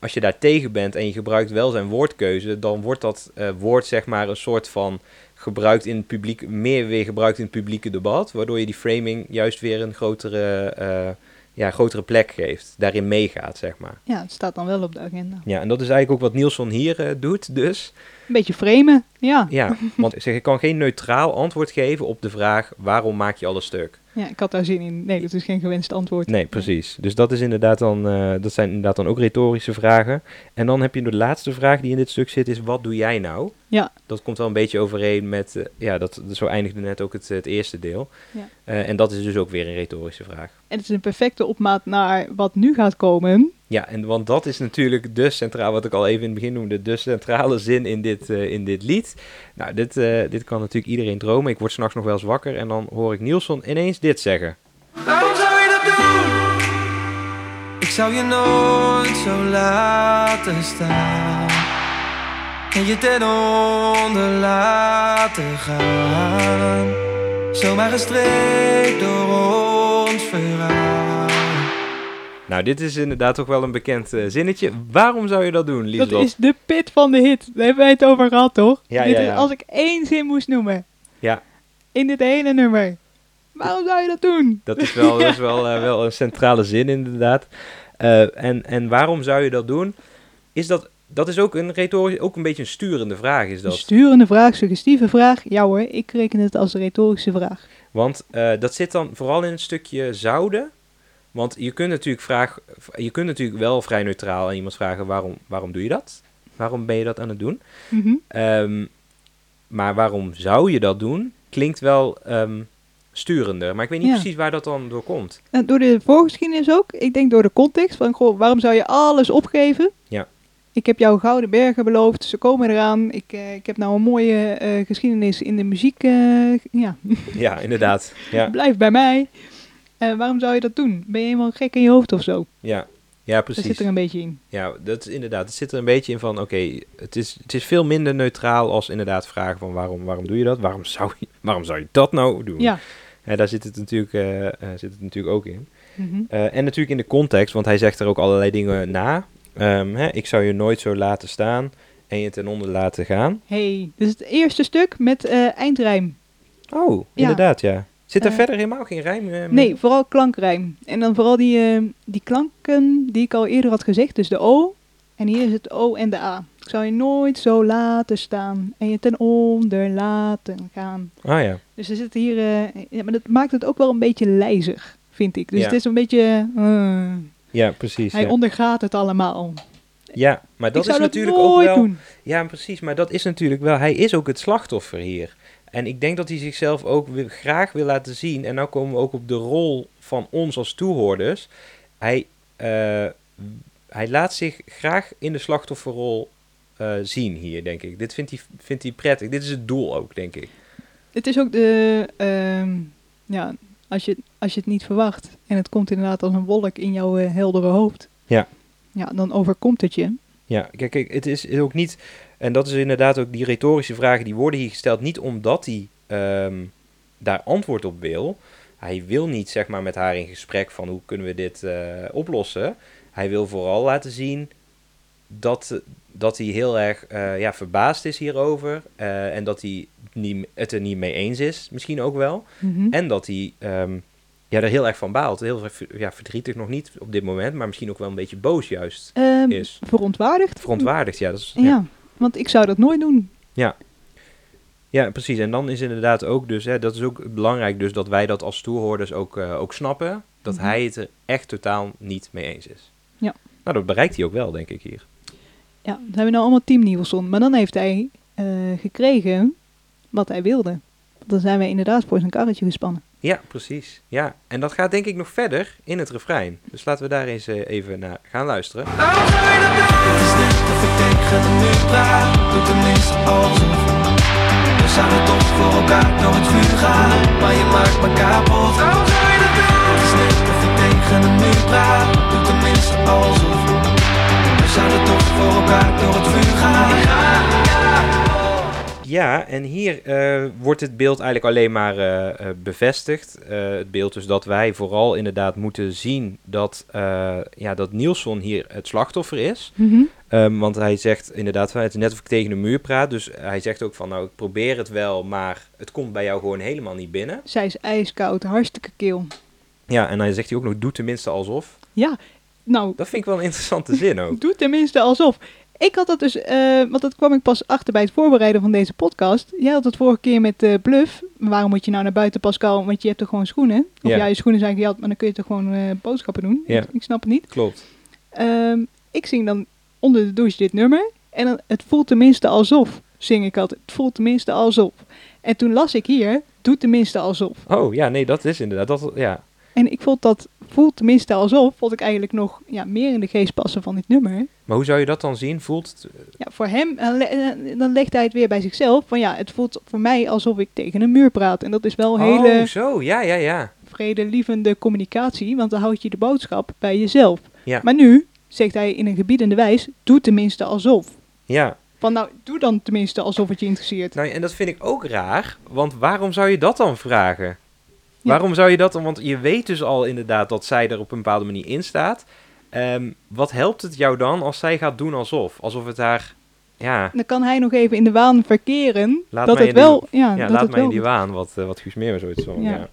als je daar tegen bent en je gebruikt wel zijn woordkeuze, dan wordt dat eh, woord zeg maar een soort van gebruikt in het publiek, meer weer gebruikt in het publieke debat, waardoor je die framing juist weer een grotere, eh, ja, grotere plek geeft, daarin meegaat, zeg maar. Ja, het staat dan wel op de agenda. Ja, en dat is eigenlijk ook wat Nielsen hier eh, doet, dus. Een beetje framen. Ja. Ja, (laughs) want zeg, ik kan geen neutraal antwoord geven op de vraag waarom maak je alles stuk. ja, ik had daar zin in. Nee, dat is geen gewenst antwoord. Nee, precies. Dus dat, is inderdaad dan, eh, dat zijn inderdaad dan ook retorische vragen. En dan heb je de laatste vraag die in dit stuk zit, is wat doe jij nou? Ja. Dat komt wel een beetje overeen met, eh, ja, dat, zo eindigde net ook het, het eerste deel. Ja. Eh, en dat is dus ook weer een retorische vraag. En het is een perfecte opmaat naar wat nu gaat komen. Ja, en want dat is natuurlijk de centraal, wat ik al even in het begin noemde, de centrale zin in dit, eh, in dit lied. Nou, dit, eh, dit kan natuurlijk iedereen dromen. Ik word s'nachts nog wel eens wakker en dan hoor ik Nielsen ineens dit zeggen. Waarom zou je dat doen? Ik zou je nooit zo laten staan. En je ten onder laten gaan. Zomaar gestreept door ons verhaal. Nou, dit is inderdaad toch wel een bekend eh, zinnetje. Waarom zou je dat doen, Lieslot? Dat is de pit van de hit. Daar hebben wij het over gehad, toch? Ja, Dit ja, is-. Als ik één zin moest noemen. Ja. In dit hele nummer. Waarom zou je dat doen? Dat is wel, (laughs) dat is wel, eh, wel een centrale zin, inderdaad. Eh, en, en waarom zou je dat doen? Is dat, dat is ook een retorisch, ook een beetje een sturende vraag, is Een dat. sturende vraag, suggestieve vraag. Ja hoor, ik reken het als een retorische vraag. Want eh, dat zit dan vooral in het stukje zouden. Want je kunt natuurlijk, vraag, je kunt natuurlijk wel vrij neutraal aan iemand vragen: waarom, waarom doe je dat? Waarom ben je dat aan het doen? Ehm, maar waarom zou je dat doen? Klinkt wel ehm, sturender. Maar ik weet niet Ja. precies waar dat dan door komt. En door de voorgeschiedenis ook. Ik denk door de context. Van, goh, waarom zou je alles opgeven? Ja. Ik heb jou gouden bergen beloofd. Ze komen eraan. Ik, eh, ik heb nou een mooie eh, geschiedenis in de muziek. eh, ja, (laughs) Ja, inderdaad. Ja, blijf bij mij. Waarom zou je dat doen? Ben je helemaal gek in je hoofd of zo? ja. ja Dat precies. zit er een beetje in. Ja, dat is inderdaad. Het zit er een beetje in van, oké, het, is, het is veel minder neutraal als inderdaad vragen van waarom, waarom doe je dat? Waarom zou je, (laughs) waarom zou je dat nou doen? Ja. Daar zit het, natuurlijk, zit het natuurlijk ook in. Mhm. En natuurlijk in de context, want hij zegt er ook allerlei dingen na. Ehm, hè, ik zou je nooit zo laten staan en je ten onder laten gaan. hey, dit is het eerste stuk met eh, eindrijm. Oh, inderdaad, ja. Zit er Eh, verder helemaal geen rijm eh, meer? Nee, vooral klankrijm. En dan vooral die, die klanken die ik al eerder had gezegd. Dus de O. En hier is het O en de A. Ik zou je nooit zo laten staan. En je ten onder laten gaan. Ah ja, Dus er zit hier... ja, maar dat maakt het ook wel een beetje lijzig, vind ik. Dus Ja. het is een beetje... ja precies. hij ja. ondergaat het allemaal. ja, maar dat is dat natuurlijk ook wel... doen. Ja, precies. Maar dat is natuurlijk wel... Hij is ook het slachtoffer hier. En ik denk dat hij zichzelf ook wil- graag wil laten zien. En nou komen we ook op de rol van ons als toehoorders. Hij, eh, hij laat zich graag in de slachtofferrol eh, zien hier, denk ik. Dit vindt hij, vindt hij prettig. Dit is het doel ook, denk ik. Het is ook de... ehm, ja, als je, als je het niet verwacht. En het komt inderdaad als een wolk in jouw eh, heldere hoofd. Ja. Ja, dan overkomt het je. Ja, kijk, kijk het is, is ook niet... En dat is inderdaad ook die retorische vragen, die worden hier gesteld niet omdat hij ehm, daar antwoord op wil. Hij wil niet, zeg maar, met haar in gesprek van hoe kunnen we dit eh, oplossen. Hij wil vooral laten zien dat, dat hij heel erg eh, ja, verbaasd is hierover. eh, en dat hij niet, het er niet mee eens is, misschien ook wel. Mhm. En dat hij ehm, ja, er heel erg van baalt. Heel ja, verdrietig nog niet op dit moment, maar misschien ook wel een beetje boos juist. Ehm, is. Verontwaardigd? Verontwaardigd, ja. Dat is, Ja. want ik zou dat nooit doen. Ja, precies. En dan is inderdaad ook dus, hè, dat is ook belangrijk dus dat wij dat als toehoorders ook, eh, ook snappen. Dat Mhm. hij het er echt totaal niet mee eens is. Ja. Nou, dat bereikt hij ook wel, denk ik hier. Ja, dan hebben we nou allemaal Team Nielsen. Maar dan heeft hij eh, gekregen wat hij wilde. Dan zijn wij inderdaad voor zijn karretje gespannen. Ja, precies. Ja, en dat gaat denk ik nog verder in het refrein. Dus laten we daar eens eh, even naar gaan luisteren. Dat? Het is net of ik tegen hem nu praat Doe tenminste alsof We We zouden toch voor elkaar door het vuur gaan Maar je maakt me kapot Waarom zou je dat doen? Het is net of ik tegen een muur praat Doe tenminste alsof We zouden toch voor elkaar door het vuur gaan Ja, en hier eh, wordt het beeld eigenlijk alleen maar eh, eh, bevestigd. Eh, het beeld dus dat wij vooral inderdaad moeten zien dat, eh, ja, dat Nielsen hier het slachtoffer is. Mhm. Ehm, want hij zegt inderdaad, van, het is net of ik tegen een muur praat. Dus hij zegt ook van, nou, ik probeer het wel, maar het komt bij jou gewoon helemaal niet binnen. Zij is ijskoud, hartstikke kil. Ja, en dan zegt hij ook nog, doe tenminste alsof. Ja, nou, Dat vind ik wel een interessante zin ook. doe tenminste alsof. Ik had dat dus, eh, want dat kwam ik pas achter bij het voorbereiden van deze podcast. Jij had het vorige keer met eh, Bluff. Waarom moet je nou naar buiten, Pascal? Want je hebt toch gewoon schoenen? Of Ja. ja, je schoenen zijn gejat, maar dan kun je toch gewoon eh, boodschappen doen? Ja. Ik, ik snap het niet. Klopt. Ehm, ik zing dan onder de douche dit nummer. En dan, het voelt tenminste alsof, zing ik altijd. Het voelt tenminste alsof. En toen las ik hier, doe tenminste alsof. Oh, ja, nee, dat is inderdaad, dat, ja. En ik vond dat voelt tenminste alsof, vond ik eigenlijk nog ja, meer in de geest passen van dit nummer. Maar hoe zou je dat dan zien? Voelt het... Ja, voor hem, dan, le- eh, dan legt hij het weer bij zichzelf. Van ja, het voelt voor mij alsof ik tegen een muur praat. En dat is wel hele Oh, zo, ja, ja, ja. vredelievende communicatie, want dan houd je de boodschap bij jezelf. Ja. Maar nu zegt hij in een gebiedende wijs, doe tenminste alsof. Ja, Van nou, doe dan tenminste alsof het je interesseert. nou, en dat vind ik ook raar, want waarom zou je dat dan vragen? Waarom zou je dat dan, want je weet dus al inderdaad dat zij er op een bepaalde manier in staat. Ehm, wat helpt het jou dan als zij gaat doen alsof? Alsof het haar, ja, Dan kan hij nog even in de waan verkeren Laat dat mij het in wel, ja, ja dat laat het mij in die waan, wat, eh, wat Guus Meeuwis zoiets van, Ja. ja.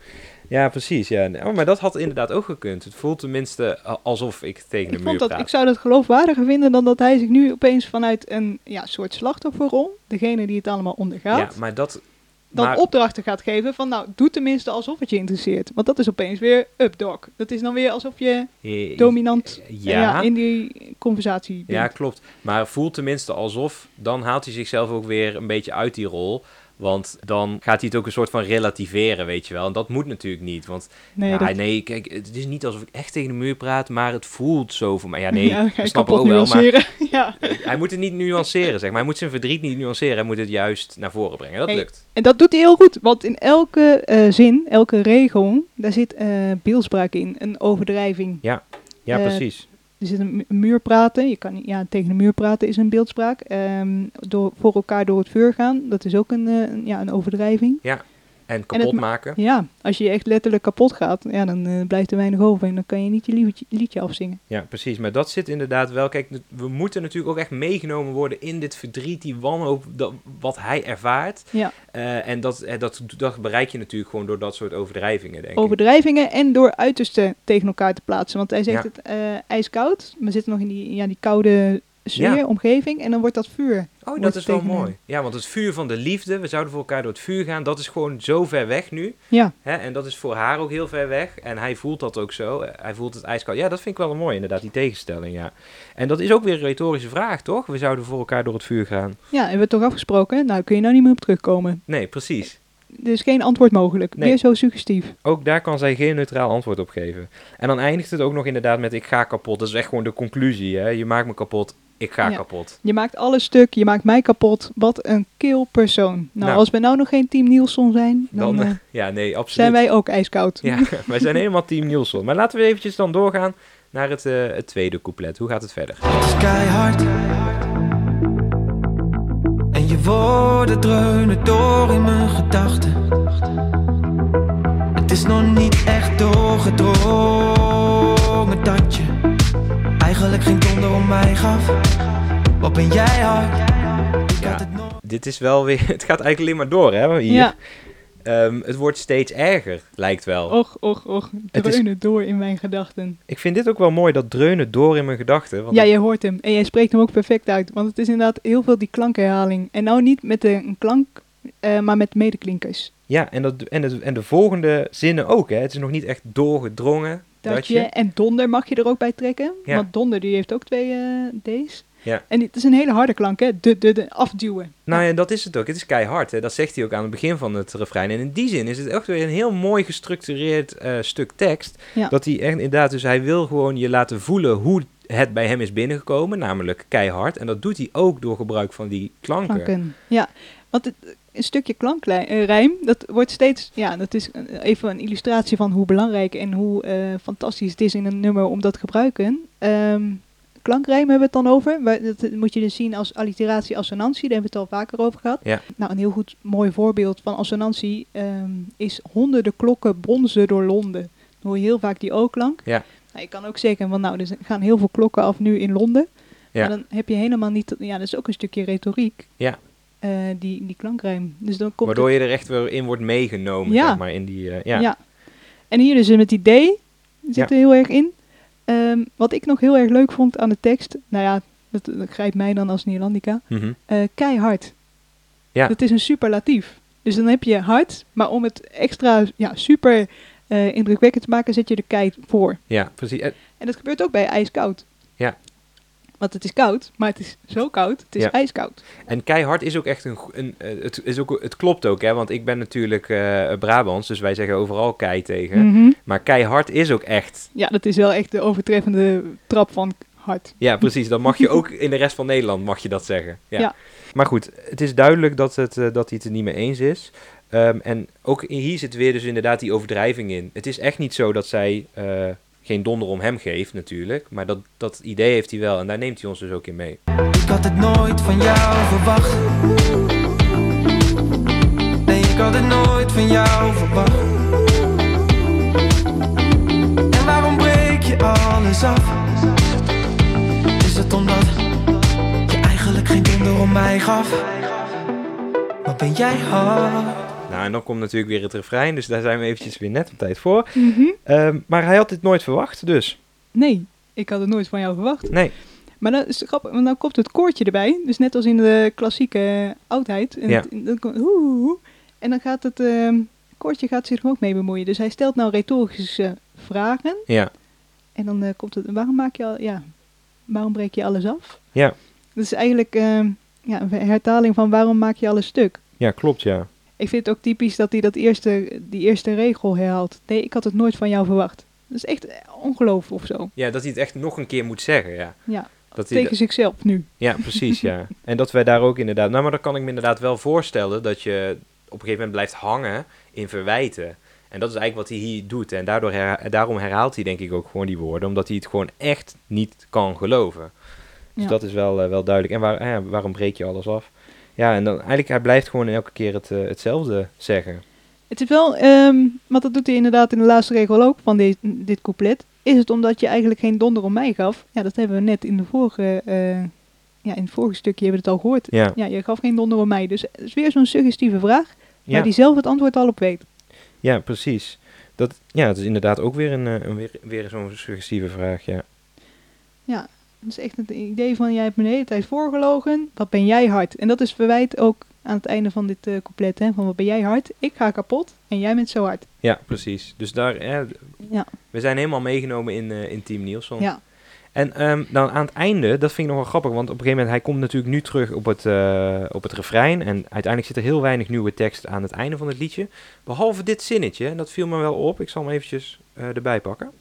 ja. precies, ja. Oh, maar dat had inderdaad ook gekund. Het voelt tenminste a- alsof ik tegen Ik, de muur vond dat, praat. ik zou dat geloofwaardiger vinden dan dat hij zich nu opeens vanuit een ja, soort slachtofferrol, degene die het allemaal ondergaat, Ja, maar dat... dan maar, opdrachten gaat geven van nou, doe tenminste alsof het je interesseert. Want dat is opeens weer updog. Dat is dan weer alsof je eh, dominant Ja. ja. in die conversatie bent. Ja, klopt. Maar voelt tenminste alsof, dan haalt hij zichzelf ook weer een beetje uit die rol. Want dan gaat hij het ook een soort van relativeren, weet je wel. En dat moet natuurlijk niet. Want nee, ja, dat, nee, kijk, het is niet alsof ik echt tegen de muur praat, maar het voelt zo voor mij. Ja, nee, (laughs) ja, ik snap ook wel. Maar (laughs) ja. hij moet het niet nuanceren, zeg maar. Hij moet zijn verdriet niet nuanceren. Hij moet het juist naar voren brengen. Dat Hey, lukt. En dat doet hij heel goed, want in elke eh, zin, elke regel, daar zit beeldspraak in, een overdrijving. Ja, eh, precies. Er zit een mu- een muur praten, je kan ja, tegen een muur praten is een beeldspraak. Ehm, door, voor elkaar door het vuur gaan, dat is ook een, eh, een- ja, een overdrijving. En kapot ma- maken. Ja, als je echt letterlijk kapot gaat, ja, dan eh, blijft er weinig over en dan kan je niet je liedje, liedje afzingen. Ja, precies. Maar dat zit inderdaad wel. Kijk, we moeten natuurlijk ook echt meegenomen worden in dit verdriet, die wanhoop, dat, wat hij ervaart. Ja. Eh, en dat, eh, dat, dat bereik je natuurlijk gewoon door dat soort overdrijvingen, denk ik. Overdrijvingen en door uitersten tegen elkaar te plaatsen. Want hij zegt Ja. het eh, ijskoud, we zitten nog in die, ja, die koude sfeer, Ja. omgeving en dan wordt dat vuur. Oh, dat is wel mooi. Ja, want het vuur van de liefde, we zouden voor elkaar door het vuur gaan, dat is gewoon zo ver weg nu. Ja, Hè? En dat is voor haar ook heel ver weg. En hij voelt dat ook zo. Hij voelt het ijskoud. Ja, dat vind ik wel mooi, inderdaad, die tegenstelling, ja. En dat is ook weer een retorische vraag, toch? We zouden voor elkaar door het vuur gaan. ja, hebben we toch afgesproken? Nou, kun je nou niet meer op terugkomen. Nee, precies. Er is geen antwoord mogelijk. Nee. Weer zo suggestief. Ook daar kan zij geen neutraal antwoord op geven. En dan eindigt het ook nog inderdaad met ik ga kapot. Dat is echt gewoon de conclusie, hè. Je maakt me kapot, ik ga Ja. kapot. Je maakt alles stuk, je maakt mij kapot. Wat een kill persoon. Nou, Nou. als we nou nog geen team Nielsen zijn, dan, Dan, eh, eh, ja, nee, absoluut. zijn wij ook ijskoud. Ja, (laughs) wij zijn helemaal team Nielsen. Maar laten we eventjes dan doorgaan naar het, eh, het tweede couplet. Hoe gaat het verder? Het is keihard En je woorden dreunen door in mijn gedachten Het is nog niet echt doorgedrongen dat je Eigenlijk geen donder om mij gaf Wat ben jij hard Ik Ja. had het nog Dit is wel weer... (laughs) Het gaat eigenlijk alleen maar door, hè, hier. Ja, Ehm, het wordt steeds erger, lijkt wel. och, och, och. Is- Dreunen door in mijn gedachten. Ik vind dit ook wel mooi, dat dreunen door in mijn gedachten. Want Ja, je hoort hem. En jij spreekt hem ook perfect uit. Want het is inderdaad heel veel die klankherhaling. En nou niet met de, een klank, eh, maar met medeklinkers. ja en, dat, en, de, en de volgende zinnen ook, hè. Het is nog niet echt doorgedrongen. Dat, je, en donder mag je er ook bij trekken. Ja. Want donder die heeft ook twee eh D's. Ja. En het is een hele harde klank, hè? De, de, de, afduwen. Nou ja, dat is het ook. Het is keihard. Hè. Dat zegt hij ook aan het begin van het refrein. En in die zin is het echt weer een heel mooi gestructureerd eh, stuk tekst. Ja. Dat hij echt inderdaad, dus hij wil gewoon je laten voelen hoe het bij hem is binnengekomen. Namelijk keihard. En dat doet hij ook door gebruik van die klanken. Klanken. Ja. Want het, een stukje klankrijm, dat wordt steeds, ja, dat is even een illustratie van hoe belangrijk en hoe eh, fantastisch het is in een nummer om dat te gebruiken. Ehm klankrijm hebben we het dan over. Maar dat moet je dus zien als alliteratie, assonantie. Daar hebben we het al vaker over gehad. Ja. Nou, een heel goed mooi voorbeeld van assonantie ehm, is honderden klokken bonzen door Londen. Dan hoor je heel vaak die O-klank. Ja. Nou, je kan ook zeggen van, nou, er gaan heel veel klokken af nu in Londen. Ja. Maar dan heb je helemaal niet, ja, dat is ook een stukje retoriek. Ja. Eh, die, die klankrijm. Dus dan komt Waardoor je er echt weer in wordt meegenomen, Ja. zeg maar, in die... eh, ja. ja. En hier dus met die D zit er heel erg in. Ehm, wat ik nog heel erg leuk vond aan de tekst, nou ja, dat, dat grijpt mij dan als Nederlandica, Mhm. eh, keihard. Ja. Dat is een superlatief. Dus dan heb je hard, maar om het extra ja, super indrukwekkend te maken, zet je de kei voor. ja, precies. En dat gebeurt ook bij ijskoud. Ja. Want het is koud, maar het is zo koud, het is Ja. ijskoud. En keihard is ook echt een... een eh, het, is ook, het klopt ook, hè. Want ik ben natuurlijk eh Brabants, dus wij zeggen overal kei tegen. Mhm. Maar keihard is ook echt... Ja, dat is wel echt de overtreffende trap van hard. Ja, (laughs) precies. Dan mag je ook in de rest van Nederland mag je dat zeggen. Ja. Ja. Maar goed, het is duidelijk dat, het, eh, dat hij het er niet mee eens is. Ehm, en ook hier zit weer dus inderdaad die overdrijving in. Het is echt niet zo dat zij geen donder om hem geeft natuurlijk. Maar dat, dat idee heeft hij wel en daar neemt hij ons dus ook in mee. Ik had het nooit van jou verwacht. Nee, ik had het nooit van jou verwacht. En waarom breek je alles af? Is het omdat je eigenlijk geen donder om mij gaf? Wat ben jij hard? Nou, en dan komt natuurlijk weer het refrein, dus daar zijn we eventjes weer net op tijd voor. Mhm. Ehm, maar hij had dit nooit verwacht, dus Nee, ik had het nooit van jou verwacht. nee. Maar dan is het grappig, want dan komt het koortje erbij. Dus net als in de klassieke oudheid. En, Ja. het- dan hoe, en dan gaat het ehm, koortje gaat zich er ook mee bemoeien. Dus hij stelt nou retorische vragen. Ja, En dan eh, komt het, waarom maak je al, ja, waarom breek je alles af? Ja. Dat is eigenlijk ehm, ja, een hertaling van waarom maak je alles stuk? ja klopt ja. Ik vind het ook typisch dat hij dat eerste, die eerste regel herhaalt. Nee, ik had het nooit van jou verwacht. Dat is echt ongeloof of zo. Ja, dat hij het echt nog een keer moet zeggen, ja. Ja, Dat hij tegen zichzelf nu. Ja, precies, ja. (laughs) En dat wij daar ook inderdaad... Nou, maar dan kan ik me inderdaad wel voorstellen dat je op een gegeven moment blijft hangen in verwijten. En dat is eigenlijk wat hij hier doet. En daardoor daarom herhaalt hij denk ik ook gewoon die woorden. Omdat hij het gewoon echt niet kan geloven. Dus Ja. dat is wel, eh, wel duidelijk. En waar, waarom breek je alles af? Ja, en dan eigenlijk, hij blijft gewoon elke keer het, eh, hetzelfde zeggen. Het is wel, ehm, want dat doet hij inderdaad in de laatste regel ook van dit, dit couplet. Is het omdat je eigenlijk geen donder om mij gaf? Ja, dat hebben we net in, de vorige, eh, ja, in het vorige stukje hebben we het al gehoord. Ja, Ja, je gaf geen donder om mij. Dus het is weer zo'n suggestieve vraag, ja, waar die zelf het antwoord al op weet. ja precies. Dat, ja, het is inderdaad ook weer, een, eh, een, weer, weer zo'n suggestieve vraag, ja. Ja, dat is echt het idee van, jij hebt me de hele tijd voorgelogen, wat ben jij hard? En dat is verwijt ook aan het einde van dit eh, couplet, hè, van wat ben jij hard? Ik ga kapot en jij bent zo hard. Ja, precies. Dus daar, eh, Ja, we zijn helemaal meegenomen in, eh, in Team Nielsen. ja. En ehm, dan aan het einde, dat vind ik nog wel grappig, want op een gegeven moment, hij komt natuurlijk nu terug op het, eh, op het refrein. En uiteindelijk zit er heel weinig nieuwe tekst aan het einde van het liedje. Behalve dit zinnetje, en dat viel me wel op. Ik zal hem eventjes erbij pakken.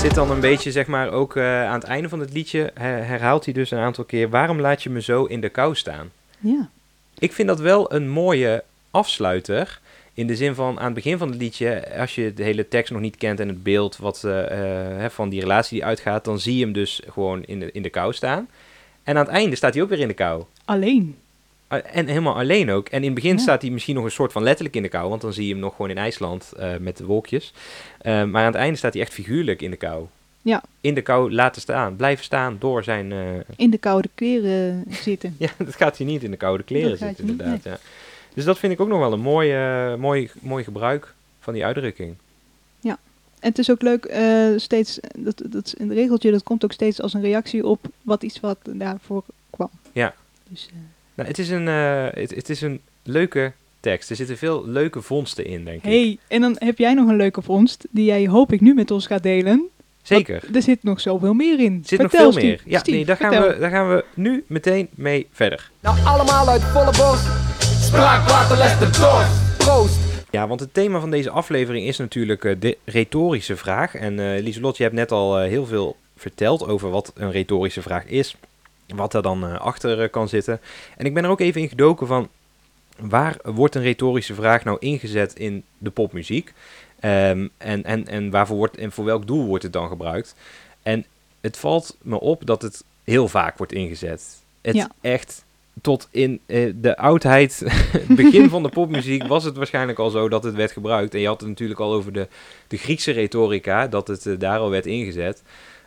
Zit dan een beetje, zeg maar, ook eh, aan het einde van het liedje her- herhaalt hij dus een aantal keer... Waarom laat je me zo in de kou staan? Ja, Ik vind dat wel een mooie afsluiter. In de zin van aan het begin van het liedje, als je de hele tekst nog niet kent en het beeld wat, eh, hè, van die relatie die uitgaat, dan zie je hem dus gewoon in de, in de kou staan. En aan het einde staat hij ook weer in de kou. alleen. En helemaal alleen ook. En in het begin Ja. staat hij misschien nog een soort van letterlijk in de kou, want dan zie je hem nog gewoon in IJsland eh, met de wolkjes. Eh, maar aan het einde staat hij echt figuurlijk in de kou. Ja. In de kou laten staan, blijven staan door zijn... eh, In de koude kleren zitten. (laughs) ja, dat gaat hij niet in de koude kleren zitten, niet, inderdaad. Ja. Dus dat vind ik ook nog wel een mooi, mooi, mooi gebruik van die uitdrukking. En het is ook leuk, steeds, dat, dat is een regeltje, dat komt ook steeds als een reactie op wat iets wat daarvoor kwam. Ja. Dus, Nou, het, is een, eh, het, het is een leuke tekst. Er zitten veel leuke vondsten in, denk ik. hey, en dan heb jij nog een leuke vondst, die jij hoop ik nu met ons gaat delen. Zeker. Want Er zit nog zoveel meer in. Er zit Vertel, nog veel meer. Steve. Ja, Steve, nee, daar gaan, we, daar gaan we nu meteen mee verder. Nou, allemaal uit volle borst. Spraakwater lest de dorst. Proost. Ja, want het thema van deze aflevering is natuurlijk eh, de retorische vraag. En eh Lieselot, je hebt net al heel veel verteld over wat een retorische vraag is. Wat er dan eh, achter eh, kan zitten. En ik ben er ook even in gedoken van... Waar wordt een retorische vraag nou ingezet in de popmuziek? Ehm, en, en, en, waarvoor wordt, en voor welk doel wordt het dan gebruikt? En het valt me op dat het heel vaak wordt ingezet. Het Ja. echt tot in eh, de oudheid, het (laughs) begin van de popmuziek, was het waarschijnlijk al zo dat het werd gebruikt. En je had het natuurlijk al over de, de Griekse retorica, dat het daar al werd ingezet.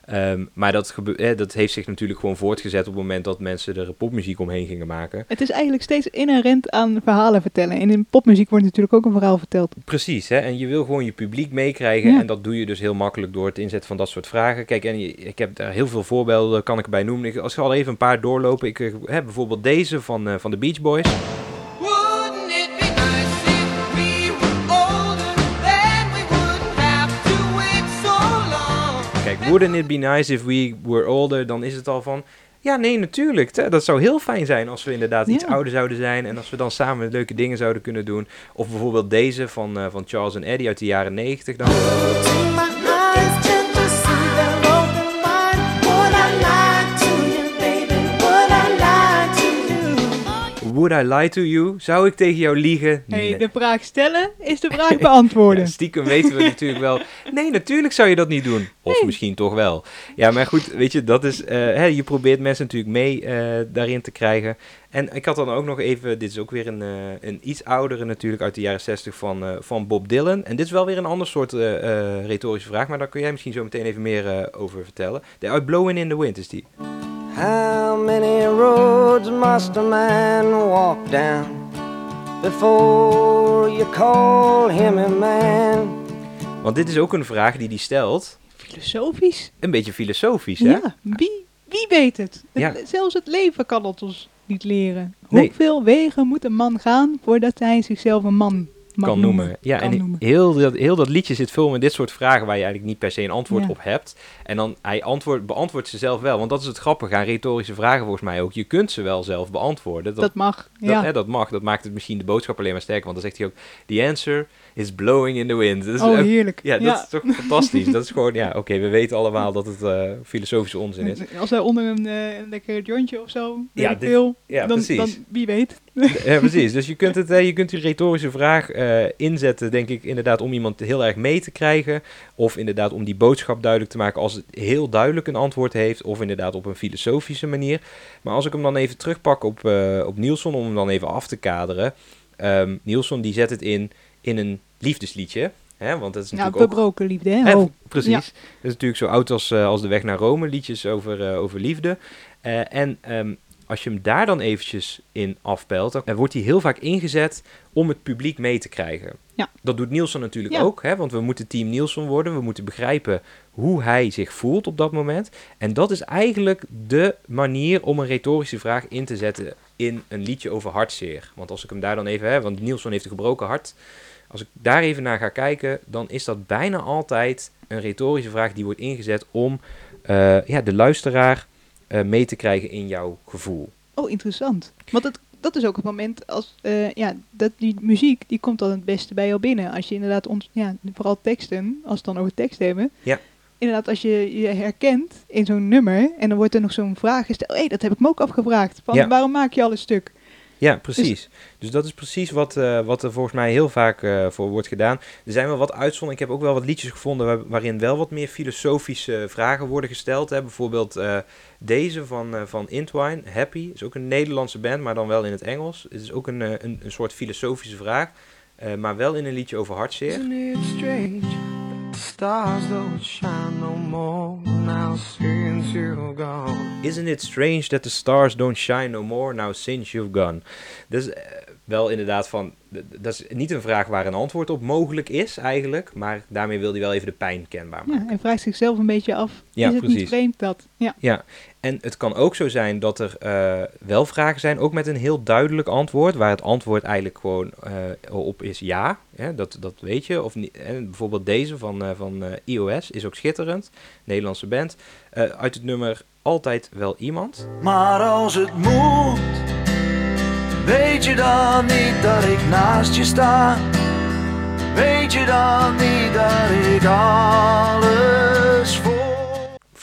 Ehm, maar dat, eh, dat heeft zich natuurlijk gewoon voortgezet op het moment dat mensen er popmuziek omheen gingen maken. Het is eigenlijk steeds inherent aan verhalen vertellen. En in popmuziek wordt natuurlijk ook een verhaal verteld. Precies, hè? en je wil gewoon je publiek meekrijgen. Ja. En dat doe je dus heel makkelijk door het inzetten van dat soort vragen. Kijk, en je- ik heb daar heel veel voorbeelden, kan ik erbij noemen. Ik- Als we al even een paar doorlopen. Ik eh, heb bijvoorbeeld deze van, eh, van de Beach Boys. Wouldn't it be nice if we were older? Dan is het al van... Ja, nee, natuurlijk. Hè, Dat zou heel fijn zijn als we inderdaad iets Ja. ouder zouden zijn. En als we dan samen leuke dingen zouden kunnen doen. Of bijvoorbeeld deze van, eh, van Charles en Eddie uit de jaren 90 dan. Would I lie to you? Zou ik tegen jou liegen? Hey, Nee. de vraag stellen is de (laughs) vraag beantwoorden. Ja, stiekem weten we (laughs) natuurlijk wel. Nee, natuurlijk zou je dat niet doen. Of misschien toch wel. Ja, maar goed, weet je, dat is. eh, hè, je probeert mensen natuurlijk mee eh, daarin te krijgen. En ik had dan ook nog even. Dit is ook weer een, eh, een iets oudere, natuurlijk, uit de jaren 60 van, van Bob Dylan. En dit is wel weer een ander soort retorische vraag. Maar daar kun jij misschien zo meteen even meer over vertellen. De uit Blowing in the Wind is die. How many roads must a man walk down before you call him a man? Want dit is ook een vraag die die stelt. Filosofisch? Een beetje filosofisch, hè? Ja, wie, wie weet het? Ja. Zelfs het leven kan het ons niet leren. Nee. Hoeveel wegen moet een man gaan voordat hij zichzelf een man kan noemen. Ja, Kan en noemen. Heel, dat, heel dat liedje zit vol met dit soort vragen waar je eigenlijk niet per se een antwoord Ja. op hebt. En dan hij antwoord, beantwoordt ze zelf wel. Want dat is het grappige aan retorische vragen volgens mij ook. Je kunt ze wel zelf beantwoorden. Dat, mag. dat, Ja. hè, dat mag. Dat maakt het misschien de boodschap alleen maar sterker. Want dan zegt hij ook, the answer is blowing in the wind. Dat is oh, heerlijk. ja, dat is toch fantastisch. Dat is gewoon, ja, oké, we weten allemaal dat het eh, filosofische onzin is. Als hij onder een, eh, een lekker jointje of zo, Ja, dit- veel, ja, dan, precies. dan wie weet. (laughs) Ja, precies. Dus je kunt, het, eh, je kunt die retorische vraag eh, inzetten, denk ik, inderdaad om iemand heel erg mee te krijgen. Of inderdaad om die boodschap duidelijk te maken als het heel duidelijk een antwoord heeft. Of inderdaad op een filosofische manier. Maar als ik hem dan even terugpak op, eh op Nielsen, om hem dan even af te kaderen. Ehm Nielsen die zet het in, in een liefdesliedje. Hè? Want dat is Ja, natuurlijk ook... verbroken liefde, hè? Oh. precies. Ja. Dat is natuurlijk zo oud als, als De Weg naar Rome, liedjes over, over liefde. En ehm, als je hem daar dan eventjes in afpelt, dan wordt hij heel vaak ingezet om het publiek mee te krijgen. Ja. Dat doet Nielsen natuurlijk Ja. ook, hè, want we moeten team Nielsen worden. We moeten begrijpen hoe hij zich voelt op dat moment. En dat is eigenlijk de manier om een retorische vraag in te zetten in een liedje over hartzeer. Want als ik hem daar dan even heb, want Nielsen heeft een gebroken hart. Als ik daar even naar ga kijken, dan is dat bijna altijd een retorische vraag die wordt ingezet om eh, ja, de luisteraar mee te krijgen in jouw gevoel. Oh, interessant. Want het, dat is ook het moment als, eh, ja, dat die muziek, die komt dan het beste bij jou binnen. Als je inderdaad, ons, ja, vooral teksten, als we het dan over tekst hebben. Ja. Inderdaad, als je je herkent in zo'n nummer en dan wordt er nog zo'n vraag gesteld. Hé, hey, dat heb ik me ook afgevraagd. Van, Ja. waarom maak je al een stuk? Ja, precies. Dus, dat is precies wat, eh, wat er volgens mij heel vaak eh, voor wordt gedaan. Er zijn wel wat uitzonderingen. Ik heb ook wel wat liedjes gevonden waar- waarin wel wat meer filosofische vragen worden gesteld. Hè. Bijvoorbeeld eh, deze van, eh, van Intwine, Happy. Is ook een Nederlandse band, maar dan wel in het Engels. Het is ook een, eh, een, een soort filosofische vraag. eh, maar wel in een liedje over hartzeer. Isn't it strange? The stars don't shine no more now since you're gone. Isn't it strange that the stars don't shine no more now since you've gone? Dus eh, wel inderdaad van, dat is niet een vraag waar een antwoord op mogelijk is eigenlijk, maar daarmee wil hij wel even de pijn kenbaar maken. Ja, en vraagt zichzelf een beetje af, Ja, is het precies. niet vreemd dat? Ja, Ja, en het kan ook zo zijn dat er eh, wel vragen zijn, ook met een heel duidelijk antwoord, waar het antwoord eigenlijk gewoon eh, op is ja, dat, dat weet je. Of bijvoorbeeld deze van, eh, van iOS is ook schitterend, Nederlandse band, uit het nummer Altijd Wel Iemand. Maar als het moet, Weet je dan niet dat ik naast je sta? Weet je dan niet dat ik alles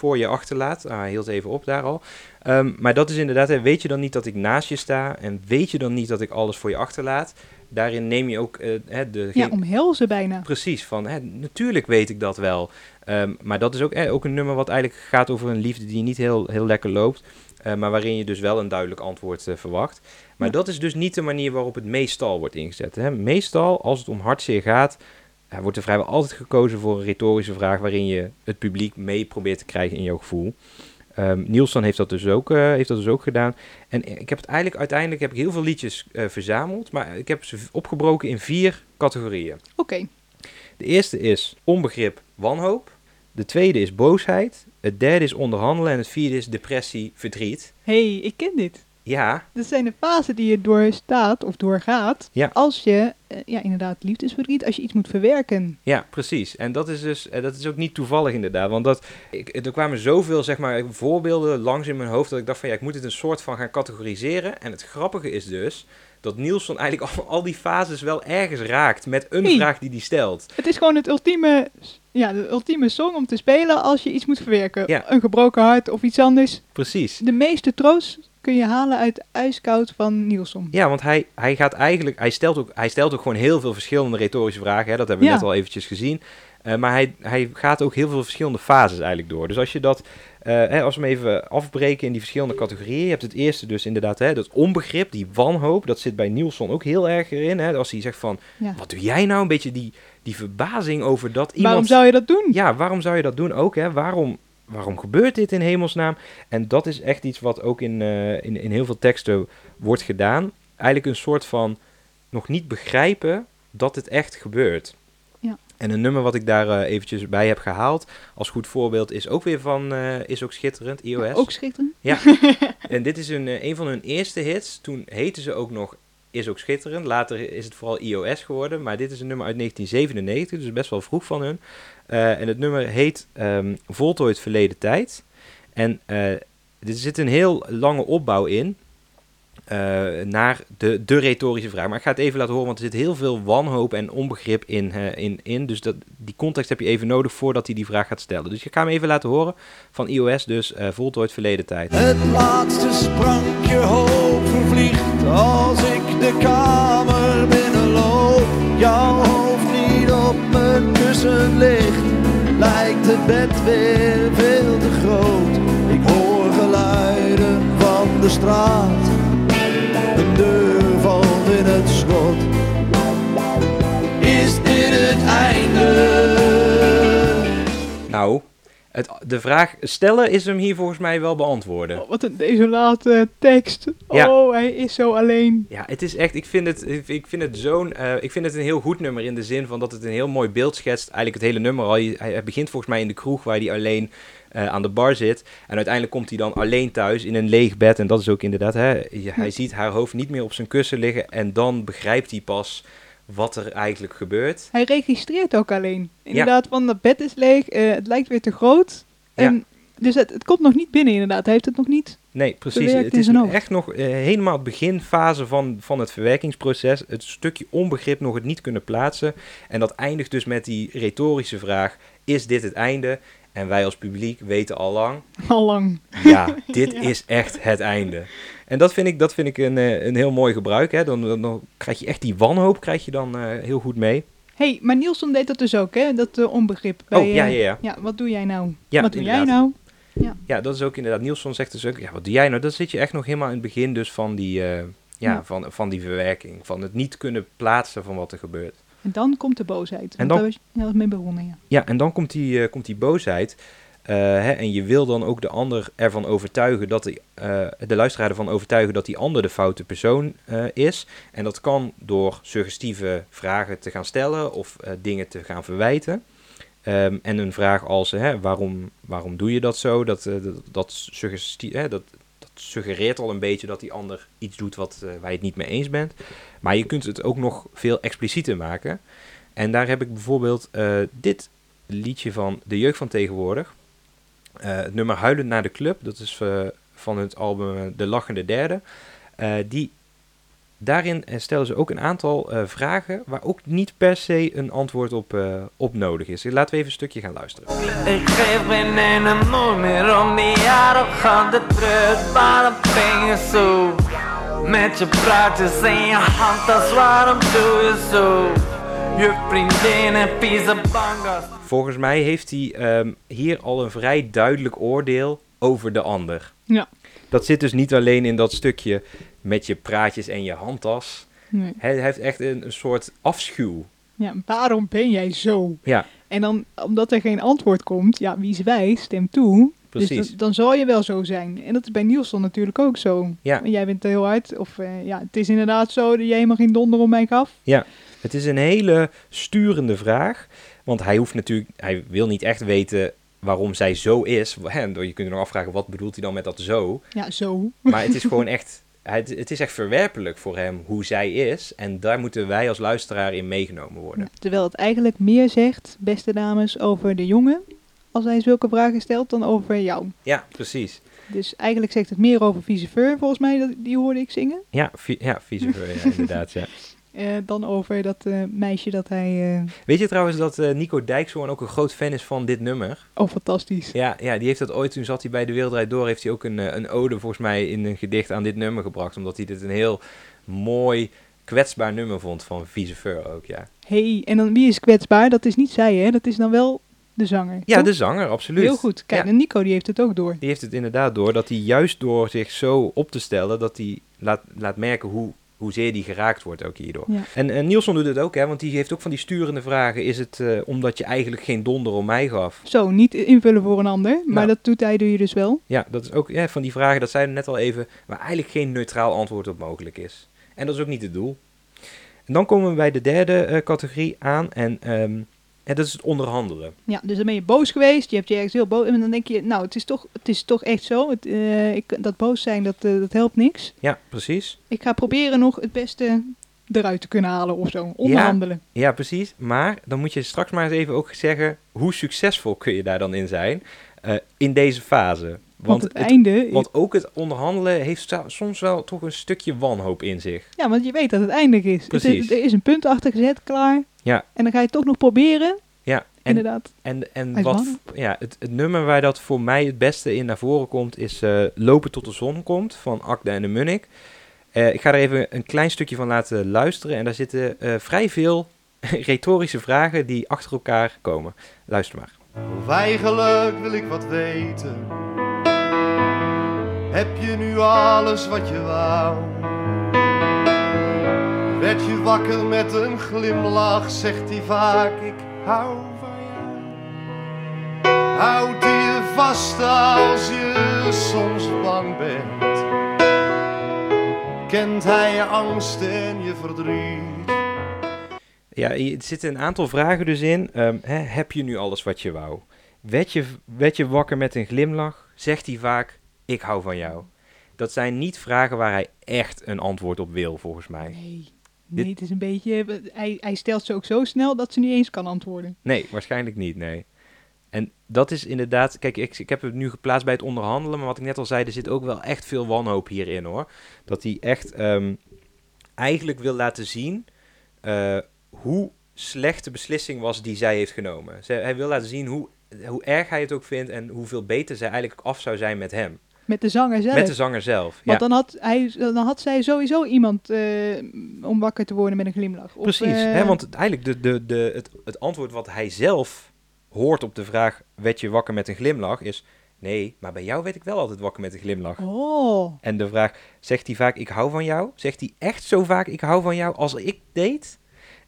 voor je achterlaat. Ah, hij hield even op daar al. Ehm, maar dat is inderdaad, hè, weet je dan niet dat ik naast je sta? En weet je dan niet dat ik alles voor je achterlaat? Daarin neem je ook eh, hè, de... Ja, omhelzen bijna. Precies, van hè, natuurlijk weet ik dat wel. Ehm, maar dat is ook, hè, ook een nummer wat eigenlijk gaat over een liefde die niet heel, heel lekker loopt. eh, maar waarin je dus wel een duidelijk antwoord eh, verwacht. Maar Ja. dat is dus niet de manier waarop het meestal wordt ingezet. Hè. Meestal, als het om hartzeer gaat, eh, wordt er vrijwel altijd gekozen voor een retorische vraag waarin je het publiek mee probeert te krijgen in jouw gevoel. Ehm Nielsen heeft dat, dus ook, eh, heeft dat dus ook gedaan. En ik heb het eigenlijk uiteindelijk heb ik heel veel liedjes eh, verzameld, maar ik heb ze opgebroken in vier categorieën. Oké, De eerste is onbegrip, wanhoop. De tweede is boosheid. Het derde is onderhandelen. En het vierde is depressie, verdriet. hey, ik ken dit. Ja, Dat zijn de fasen die je doorstaat of doorgaat Ja. als je, eh, ja inderdaad, liefdesverdriet, als je iets moet verwerken. ja, precies. En dat is dus eh, dat is ook niet toevallig inderdaad. Want dat, ik, er kwamen zoveel zeg maar, voorbeelden langs in mijn hoofd dat ik dacht van ja, ik moet het een soort van gaan categoriseren. En het grappige is dus dat Nielsen eigenlijk al, al die fases wel ergens raakt met een vraag die hij stelt. Het is gewoon het ultieme, ja, de ultieme song om te spelen als je iets moet verwerken. Ja. Een gebroken hart of iets anders. Precies. De meeste troost kun je halen uit IJskoud van Nielsen. Ja, want hij, hij gaat eigenlijk, hij stelt, ook, hij stelt ook gewoon heel veel verschillende retorische vragen. Hè? Dat hebben we Ja. net al eventjes gezien. Eh, maar hij, hij gaat ook heel veel verschillende fases eigenlijk door. Dus als je dat, hè, als we hem even afbreken in die verschillende categorieën. Je hebt het eerste dus inderdaad, hè, dat onbegrip, die wanhoop. Dat zit bij Nielsen ook heel erg erin. Hè? Als hij zegt van, Ja. wat doe jij nou? Een beetje die, die verbazing over dat iemand... Waarom zou je dat doen? Ja, waarom zou je dat doen ook? Hè? Waarom, waarom gebeurt dit in hemelsnaam? En dat is echt iets wat ook in, eh, in, in heel veel teksten wordt gedaan. Eigenlijk een soort van nog niet begrijpen dat het echt gebeurt. Ja. En een nummer wat ik daar eh, eventjes bij heb gehaald als goed voorbeeld is ook weer van eh, Is ook schitterend, iOS. Ook schitterend. (laughs) En dit is een, eh, een van hun eerste hits. Toen heten ze ook nog Is ook schitterend. Later is het vooral iOS geworden. Maar dit is een nummer uit 1997, dus best wel vroeg van hun. En het nummer heet ehm Voltooid Verleden Tijd. En er zit een heel lange opbouw in. Eh, naar de, de retorische vraag. Maar ik ga het even laten horen, want er zit heel veel wanhoop en onbegrip in. eh, in, in dus dat, die context heb je even nodig voordat hij die vraag gaat stellen. Dus ik ga hem even laten horen van iOS, dus eh Voltooid Verleden Tijd. Het laatste sprankje hoop vervliegt als ik de kamer binnenloop. Jouw hoofd niet op mijn kussen ligt, lijkt het bed weer het, de vraag stellen is hem hier volgens mij wel beantwoorden. Oh, wat een desolate tekst. Ja. Oh, hij is zo alleen. Ja, het is echt, ik vind het, ik- vind het zo'n, eh, ik vind het een heel goed nummer in de zin van dat het een heel mooi beeld schetst. Eigenlijk het hele nummer al. Hij, hij begint volgens mij in de kroeg waar hij alleen eh, aan de bar zit. En uiteindelijk komt hij dan alleen thuis in een leeg bed. En dat is ook inderdaad, hè, hij ziet haar hoofd niet meer op zijn kussen liggen. En dan begrijpt hij pas wat er eigenlijk gebeurt. Hij registreert ook alleen. Inderdaad, van dat bed is leeg, eh, het lijkt weer te groot. Ja. En, dus het, het komt nog niet binnen inderdaad. Hij heeft het nog niet. Nee, precies. Het is echt nog eh, helemaal het beginfase van, van het verwerkingsproces. Het stukje onbegrip nog het niet kunnen plaatsen. En dat eindigt dus met die retorische vraag: is dit het einde? En wij als publiek weten al lang, Al lang. ja, (laughs) dit Ja. is echt het einde. En dat vind ik, dat vind ik een, eh, een heel mooi gebruik. Hè? Dan, dan, dan krijg je echt die wanhoop krijg je dan eh, heel goed mee. hey, maar Nielsen deed dat dus ook, hè? Dat eh, onbegrip. Bij, oh, ja, ja, ja. Ja, wat doe jij nou? Ja, wat doe jij nou? Ja, dat is ook inderdaad. Nielsen zegt dus ook, ja, wat doe jij nou? Dan zit je echt nog helemaal in het begin dus van die, ja, Ja. Van, van die verwerking. Van het niet kunnen plaatsen van wat er gebeurt. En dan komt de boosheid. En dan- dan... Daar was je ja, mee begonnen, ja. Ja, en dan komt die, eh, komt die boosheid. Eh, hè, en je wil dan ook de ander ervan overtuigen dat die, eh, de luisteraar ervan overtuigen dat die ander de foute persoon is. En dat kan door suggestieve vragen te gaan stellen of dingen te gaan verwijten. Ehm, en een vraag als, hè, waarom, waarom doe je dat zo? Dat, dat, dat, suggestie, hè, dat suggereert al een beetje dat die ander iets doet wat, eh, waar je het niet mee eens bent. Maar je kunt het ook nog veel explicieter maken. En daar heb ik bijvoorbeeld eh, dit liedje van de jeugd van tegenwoordig. Eh, het nummer Huilend naar de Club, dat is van het album De Lachende Derde. Die daarin eh, stellen ze ook een aantal eh, vragen waar ook niet per se een antwoord op, eh, op nodig is. Laten we even een stukje gaan luisteren. Ik geef geen ene moe meer om die arrogante trut. Waarom ben je zo? Met je praatjes en je handtas, waarom doe je zo? Je vriendin en vieze bangas. Volgens mij heeft hij ehm, hier al een vrij duidelijk oordeel over de ander. Ja. Dat zit dus niet alleen in dat stukje met je praatjes en je handtas. Nee. Hij heeft echt een, een soort afschuw. Ja, waarom ben jij zo? Ja, En dan, omdat er geen antwoord komt, ja, wie is wijs, stemt toe. Dus Precies. dan, dan zal je wel zo zijn. En dat is bij Nielsen natuurlijk ook zo. Ja. En jij bent heel hard. Of eh, ja, het is inderdaad zo dat jij helemaal geen donder om mij gaf. het is een hele sturende vraag. Want hij hoeft natuurlijk, hij wil niet echt weten waarom zij zo is. Hè, je kunt je nog afvragen, wat bedoelt hij dan met dat zo? Ja, zo. Maar het is gewoon echt, het, het is echt verwerpelijk voor hem hoe zij is. En daar moeten wij als luisteraar in meegenomen worden. Ja, terwijl het eigenlijk meer zegt, beste dames, over de jongen. Als hij zulke vragen stelt, dan over jou. Ja, precies. Dus eigenlijk zegt het meer over vice ver, volgens mij. Die hoorde ik zingen. Ja, vi- ja, inderdaad, ja. (laughs) eh, dan over dat eh, meisje dat hij... eh, Weet je trouwens dat Nico Dijkshoorn ook een groot fan is van dit nummer? oh, fantastisch. Ja, ja, die heeft dat ooit, toen zat hij bij De Wereld Door, heeft hij ook een, een ode volgens mij in een gedicht aan dit nummer gebracht. Omdat hij dit een heel mooi, kwetsbaar nummer vond van Vice Ver ook, ja. hey, en dan wie is kwetsbaar? Dat is niet zij, hè? Dat is dan wel de zanger. Ja, toch? de zanger, absoluut. Heel goed. Kijk, Ja. en Nico die heeft het ook door. Die heeft het inderdaad door dat hij juist door zich zo op te stellen, dat hij laat, laat merken hoe, hoezeer die geraakt wordt ook hierdoor. Ja. En, en Nielsen doet het ook, hè, want die heeft ook van die sturende vragen. Is het eh, omdat je eigenlijk geen donder om mij gaf? Zo, niet invullen voor een ander, maar Nou. dat doet hij, doe je dus wel. Ja, dat is ook ja, van die vragen, dat zeiden we net al even, waar eigenlijk geen neutraal antwoord op mogelijk is. En dat is ook niet het doel. En dan komen we bij de derde eh, categorie aan en, ehm, en dat is het onderhandelen. Ja, dus dan ben je boos geweest, je hebt je ergens heel boos... En dan denk je, nou, het is toch, het is toch echt zo. Het, eh, ik, dat boos zijn, dat, eh, dat helpt niks. Ja, precies. Ik ga proberen nog het beste eruit te kunnen halen of zo. Onderhandelen. Ja, precies. Maar dan moet je straks maar eens even ook zeggen, hoe succesvol kun je daar dan in zijn eh, in deze fase? Want, Want, het, het, einde... want ook het onderhandelen heeft soms wel toch een stukje wanhoop in zich. Ja, want je weet dat het eindig is. Het- Precies. er is een punt achter gezet, klaar. Ja. En dan ga je het toch nog proberen. Ja, en, Inderdaad. en, en wat, ja, het, het nummer waar dat voor mij het beste in naar voren komt, is eh, Lopen tot de zon komt van Akda en de Munnik. Eh, ik ga er even een klein stukje van laten luisteren en daar zitten eh, vrij veel (laughs) retorische vragen die achter elkaar komen. Luister maar. Of eigenlijk wil ik wat weten. Heb je nu alles wat je wou? Werd je wakker met een glimlach, zegt hij vaak: Ik hou van jou. Houdt hij je vast als je soms bang bent? Kent hij je angst en je verdriet? Ja, hier zitten een aantal vragen dus in. Ehm, hè, heb je nu alles wat je wou? Werd je, werd je wakker met een glimlach? Zegt hij vaak, ik hou van jou. Dat zijn niet vragen waar hij echt een antwoord op wil, volgens mij. Nee. Dit- het is een beetje... Hij, hij stelt ze ook zo snel dat ze niet eens kan antwoorden. Nee, waarschijnlijk niet, nee. En dat is inderdaad... Kijk, ik, ik heb het nu geplaatst bij het onderhandelen, maar wat ik net al zei, er zit ook wel echt veel wanhoop hierin, hoor. Dat hij echt ehm, eigenlijk wil laten zien eh, hoe slecht de beslissing was die zij heeft genomen. Zij, hij wil laten zien hoe, hoe erg hij het ook vindt en hoeveel beter zij eigenlijk af zou zijn met hem. Met de zanger zelf. Met de zanger zelf. Ja, Want dan had, hij, dan had zij sowieso iemand eh, om wakker te worden met een glimlach. Of, precies. eh, hè, want eigenlijk de, de, de, het, het antwoord wat hij zelf hoort op de vraag... werd je wakker met een glimlach? is... nee, maar bij jou werd ik wel altijd wakker met een glimlach. Oh, En de vraag, zegt hij vaak ik hou van jou? Zegt hij echt zo vaak ik hou van jou als ik deed?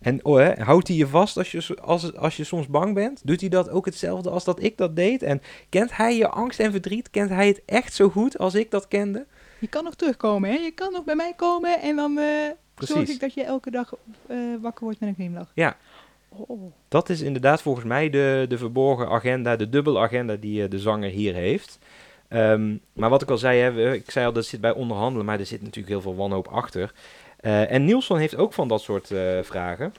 En oh, hè, houdt hij je vast als je, als, als je soms bang bent? Doet hij dat ook hetzelfde als dat ik dat deed? En kent hij je angst en verdriet? Kent hij het echt zo goed als ik dat kende? je kan nog terugkomen, hè? Je kan nog bij mij komen en dan eh, zorg ik dat je elke dag eh, wakker wordt met een glimlach. Ja. Oh. Dat is inderdaad volgens mij de, de verborgen agenda, de dubbele agenda die eh, de zanger hier heeft. Ehm, maar wat ik al zei, hè, ik zei al dat zit bij onderhandelen, maar er zit natuurlijk heel veel wanhoop achter. Eh, en Nielsen heeft ook van dat soort eh, vragen.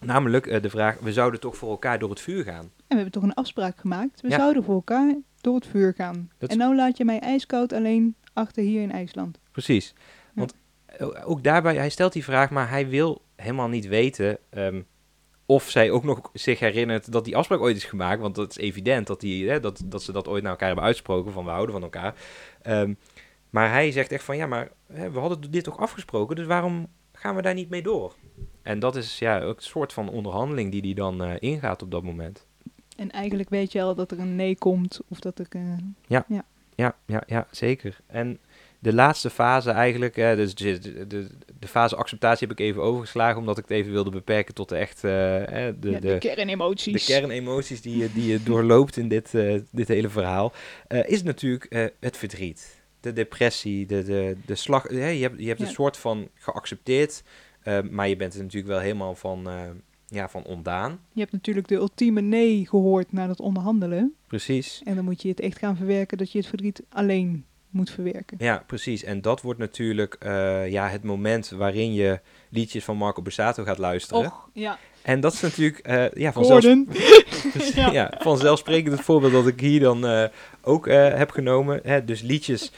Namelijk eh, de vraag, we zouden toch voor elkaar door het vuur gaan. En we hebben toch een afspraak gemaakt. We Ja. zouden voor elkaar door het vuur gaan. Dat- En nou laat je mij ijskoud alleen achter hier in IJsland. Precies. Want ook daarbij, hij stelt die vraag, maar hij wil helemaal niet weten ehm, of zij ook nog zich herinnert dat die afspraak ooit is gemaakt. Want dat is evident dat, die, hè, dat, dat ze dat ooit naar elkaar hebben uitgesproken, van we houden van elkaar. Ehm, maar hij zegt echt van, ja, maar hè, we hadden dit toch afgesproken, dus waarom gaan we daar niet mee door? En dat is ja, ook een soort van onderhandeling die hij dan eh, ingaat op dat moment. En eigenlijk weet je al dat er een nee komt. Of dat er... eh, Ja, ja, ja, zeker. En de laatste fase eigenlijk, hè, dus de, de, de, fase acceptatie heb ik even overgeslagen, omdat ik het even wilde beperken tot de echt, eh, de, ja, de, de, kernemoties. de kernemoties die je, die je doorloopt in dit, eh, dit hele verhaal, eh, is natuurlijk eh, het verdriet. De depressie, de, de, de slag. je hebt, je hebt Ja. een soort van geaccepteerd, eh, maar je bent er natuurlijk wel helemaal van, eh, ja, van ontdaan. Je hebt natuurlijk de ultieme nee gehoord na dat onderhandelen. Precies. En dan moet je het echt gaan verwerken dat je het verdriet alleen moet verwerken. Ja, precies. En dat wordt natuurlijk eh, ja, het moment waarin je liedjes van Marco Borsato gaat luisteren. Och, ja. En dat is natuurlijk ja, vanzelf, Gordon. (laughs) ja. Ja. vanzelfsprekend het voorbeeld dat ik hier dan ook heb genomen. Hè? Dus liedjes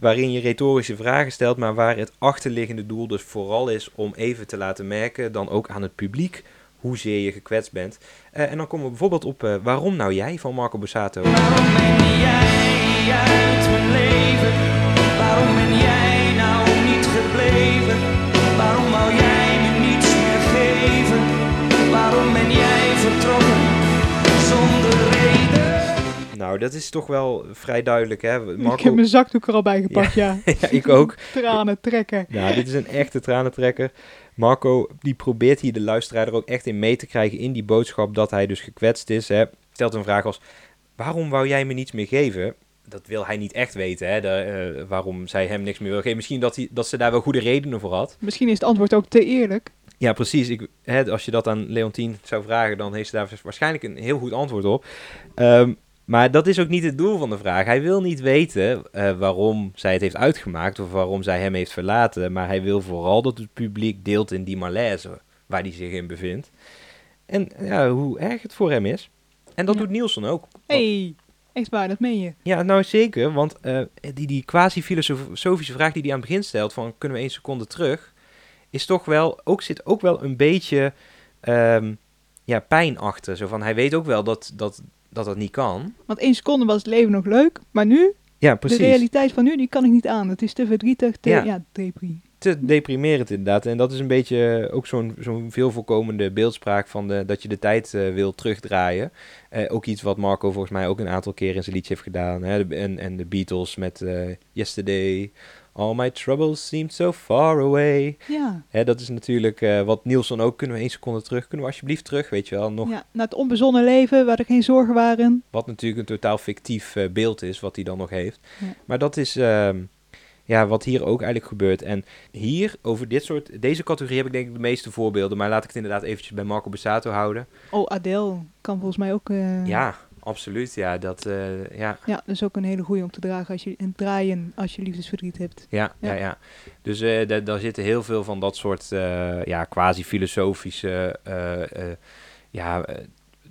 waarin je retorische vragen stelt, maar waar het achterliggende doel dus vooral is om even te laten merken, dan ook aan het publiek, hoezeer je gekwetst bent. Eh, en dan komen we bijvoorbeeld op eh, Waarom nou jij van Marco Borsato. Waarom ben jij uit mijn leven? Nou, dat is toch wel vrij duidelijk, hè? Ik Marco... heb mijn zakdoek er al bij gepakt, ja. ja, (laughs) ik ook. (laughs) Tranen trekken. Nou, dit is een echte tranentrekker. Marco, die probeert hier de luisteraar er ook echt in mee te krijgen in die boodschap dat hij dus gekwetst is. Hè. Stelt een vraag als, waarom wou jij me niets meer geven? Dat wil hij niet echt weten, hè, de, eh, waarom zij hem niks meer wil geven. Misschien dat, hij, dat ze daar wel goede redenen voor had. Misschien is het antwoord ook te eerlijk. Ja, precies. Ik, hè, als je dat aan Leontien zou vragen, dan heeft ze daar waarschijnlijk een heel goed antwoord op. Ehm, maar dat is ook niet het doel van de vraag. Hij wil niet weten eh, waarom zij het heeft uitgemaakt of waarom zij hem heeft verlaten. Maar hij wil vooral dat het publiek deelt in die malaise waar hij zich in bevindt. En ja, hoe erg het voor hem is. En dat Ja. doet Nielsen ook. hey, echt waar, dat meen je. Ja, nou zeker. Want eh, die, die quasi-filosofische vraag die hij aan het begin stelt: van kunnen we één seconde terug? Is toch wel, ook, zit ook wel een beetje ehm, ja, pijn achter. Zo van, hij weet ook wel dat dat, dat, dat niet kan. Want één seconde was het leven nog leuk, maar nu, Ja, precies. de realiteit van nu, die kan ik niet aan. Het is te verdrietig, te, Ja. ja, depri. Te deprimerend inderdaad. En dat is een beetje ook zo'n zo'n veel voorkomende beeldspraak van de, dat je de tijd eh, wil terugdraaien. Eh, ook iets wat Marco volgens mij ook een aantal keer in zijn liedje heeft gedaan. Hè? De- En, en de Beatles met eh, Yesterday. All my troubles seem so far away. Ja, Hè, dat is natuurlijk eh, wat Nielsen ook. Kunnen we één seconde terug? Kunnen we alsjeblieft terug? Weet je wel, nog ja, naar het onbezonnen leven, waar er geen zorgen waren. Wat natuurlijk een totaal fictief eh, beeld is, wat hij dan nog heeft. Ja. Maar dat is ehm, ja, wat hier ook eigenlijk gebeurt. En hier, over dit soort, deze categorie heb ik denk ik de meeste voorbeelden. Maar laat ik het inderdaad eventjes bij Marco Bassato houden. Oh, Adele kan volgens mij ook... eh, Ja, absoluut. Ja, dat, eh, ja, Ja, dat is ook een hele goeie om te dragen als je, en draaien als je liefdesverdriet hebt. ja, ja. Ja. ja. Dus da- daar zitten heel veel van dat soort eh, ja, quasi-filosofische ja,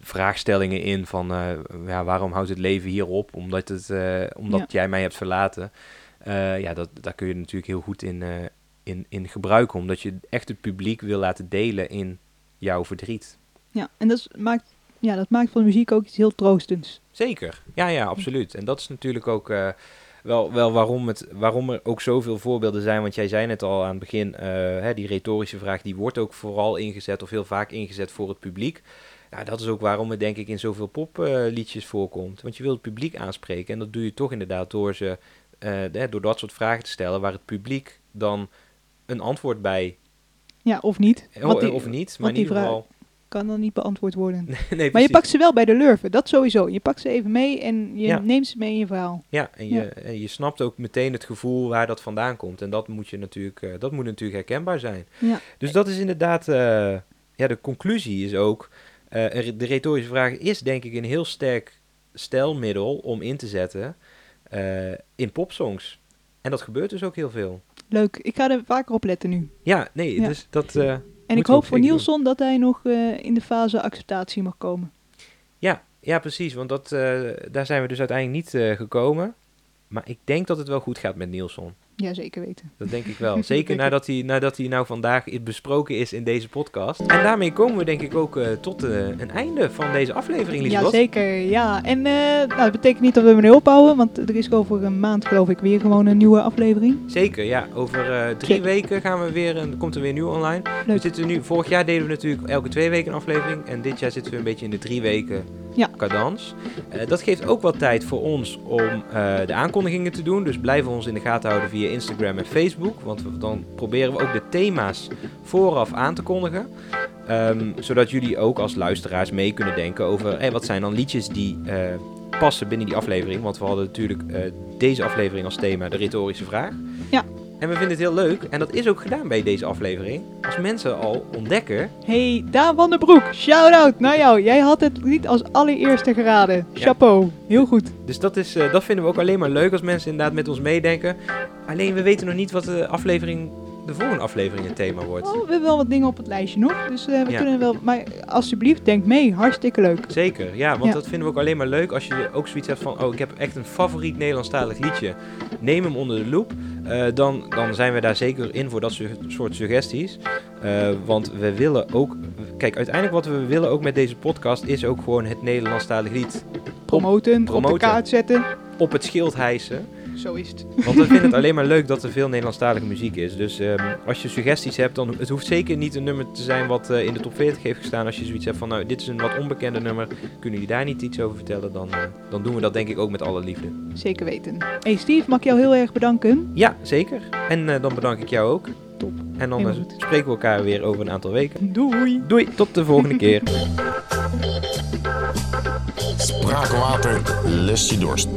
vraagstellingen in. Van ja, waarom houdt het leven hier op? Omdat, het, omdat Ja. jij mij hebt verlaten. Ja, dat, daar kun je natuurlijk heel goed in, in, in gebruiken. Omdat je echt het publiek wil laten delen in jouw verdriet. Ja, en dat, maakt, ja, dat maakt van muziek ook iets heel troostends. Zeker, ja, ja, absoluut. En dat is natuurlijk ook eh, wel, wel waarom, het, waarom er ook zoveel voorbeelden zijn. Want jij zei net al aan het begin, eh, hè, die retorische vraag, die wordt ook vooral ingezet of heel vaak ingezet voor het publiek. Ja, dat is ook waarom het denk ik in zoveel popliedjes voorkomt. Want je wilt het publiek aanspreken en dat doe je toch inderdaad door, ze, eh, door dat soort vragen te stellen waar het publiek dan een antwoord bij, Ja, of niet. oh, Want die- of niet, maar in ieder geval... Kan dan niet beantwoord worden. (laughs) nee, Maar je pakt ze wel bij de lurven, dat sowieso. Je pakt ze even mee en je Ja. neemt ze mee in je verhaal. Ja, en je, Ja. en je snapt ook meteen het gevoel waar dat vandaan komt. En dat moet, je natuurlijk, eh, dat moet natuurlijk herkenbaar zijn. Ja. Dus dat is inderdaad, eh, ja, de conclusie is ook, eh, de retorische vraag is denk ik een heel sterk stelmiddel om in te zetten in popsongs. En dat gebeurt dus ook heel veel. Leuk, ik ga er vaker op letten nu. Ja, nee, dus dat... En ik hoop voor zeker Nielsen dat hij nog eh, in de fase acceptatie mag komen. ja, ja, precies, want dat, eh, daar zijn we dus uiteindelijk niet eh, gekomen. Maar ik denk dat het wel goed gaat met Nielsen. Ja, zeker weten. Dat denk ik wel. (laughs) Zeker nadat hij, nadat hij nou vandaag besproken is in deze podcast. En daarmee komen we denk ik ook eh, tot eh, een einde van deze aflevering, Ja, Liesbeth. zeker. Ja, en eh, nou, dat betekent niet dat we nu ophouden, want er is over een maand geloof ik weer gewoon een nieuwe aflevering. Zeker, ja. Over drie Check. weken gaan we weer, een, komt er weer nieuw online. We zitten nu, vorig jaar deden we natuurlijk elke twee weken een aflevering. En dit jaar zitten we een beetje in de drie weken Ja. cadans. Eh, dat geeft ook wat tijd voor ons om eh, de aankondigingen te doen. Dus blijven ons in de gaten houden via Instagram en Facebook. Want we- dan proberen we ook de thema's vooraf aan te kondigen. Ehm, zodat jullie ook als luisteraars mee kunnen denken over hey, wat zijn dan liedjes die eh, passen binnen die aflevering. Want we hadden natuurlijk deze aflevering als thema de retorische vraag. Ja. En we vinden het heel leuk, en dat is ook gedaan bij deze aflevering, als mensen al ontdekken. Hey, Daan van der Broek, shout-out naar jou. Jij had het lied als allereerste geraden. Ja. Chapeau, heel goed. Dus dat, is, eh, dat vinden we ook alleen maar leuk als mensen inderdaad met ons meedenken. Alleen we weten nog niet wat de aflevering, de volgende aflevering het thema wordt. Oh, we hebben wel wat dingen op het lijstje nog, dus eh, we Ja. kunnen wel... Maar alsjeblieft, denk mee, hartstikke leuk. Zeker, ja, want Ja. dat vinden we ook alleen maar leuk als je ook zoiets hebt van, oh, ik heb echt een favoriet Nederlandstalig liedje. Neem hem onder de loep. Eh, dan, dan zijn we daar zeker in voor dat su- soort suggesties. Eh, want we willen ook, kijk, uiteindelijk wat we willen ook met deze podcast is ook gewoon het Nederlandstalig lied Promoten, op promoten. de kaart zetten. op het schild hijsen. Zo is het. Want we vinden het alleen maar leuk dat er veel Nederlandstalige muziek is. Dus ehm, als je suggesties hebt, dan het hoeft zeker niet een nummer te zijn wat eh, in de top 40 heeft gestaan. Als je zoiets hebt van, nou, dit is een wat onbekende nummer, kunnen jullie daar niet iets over vertellen? Dan, eh, dan doen we dat denk ik ook met alle liefde. Zeker weten. Hey Steve, mag ik jou heel erg bedanken. Ja, zeker. En eh, dan bedank ik jou ook. Top. En dan spreken we elkaar weer over een aantal weken. Doei. Doei, tot de volgende (laughs) keer. Spraakwater lust je dorst.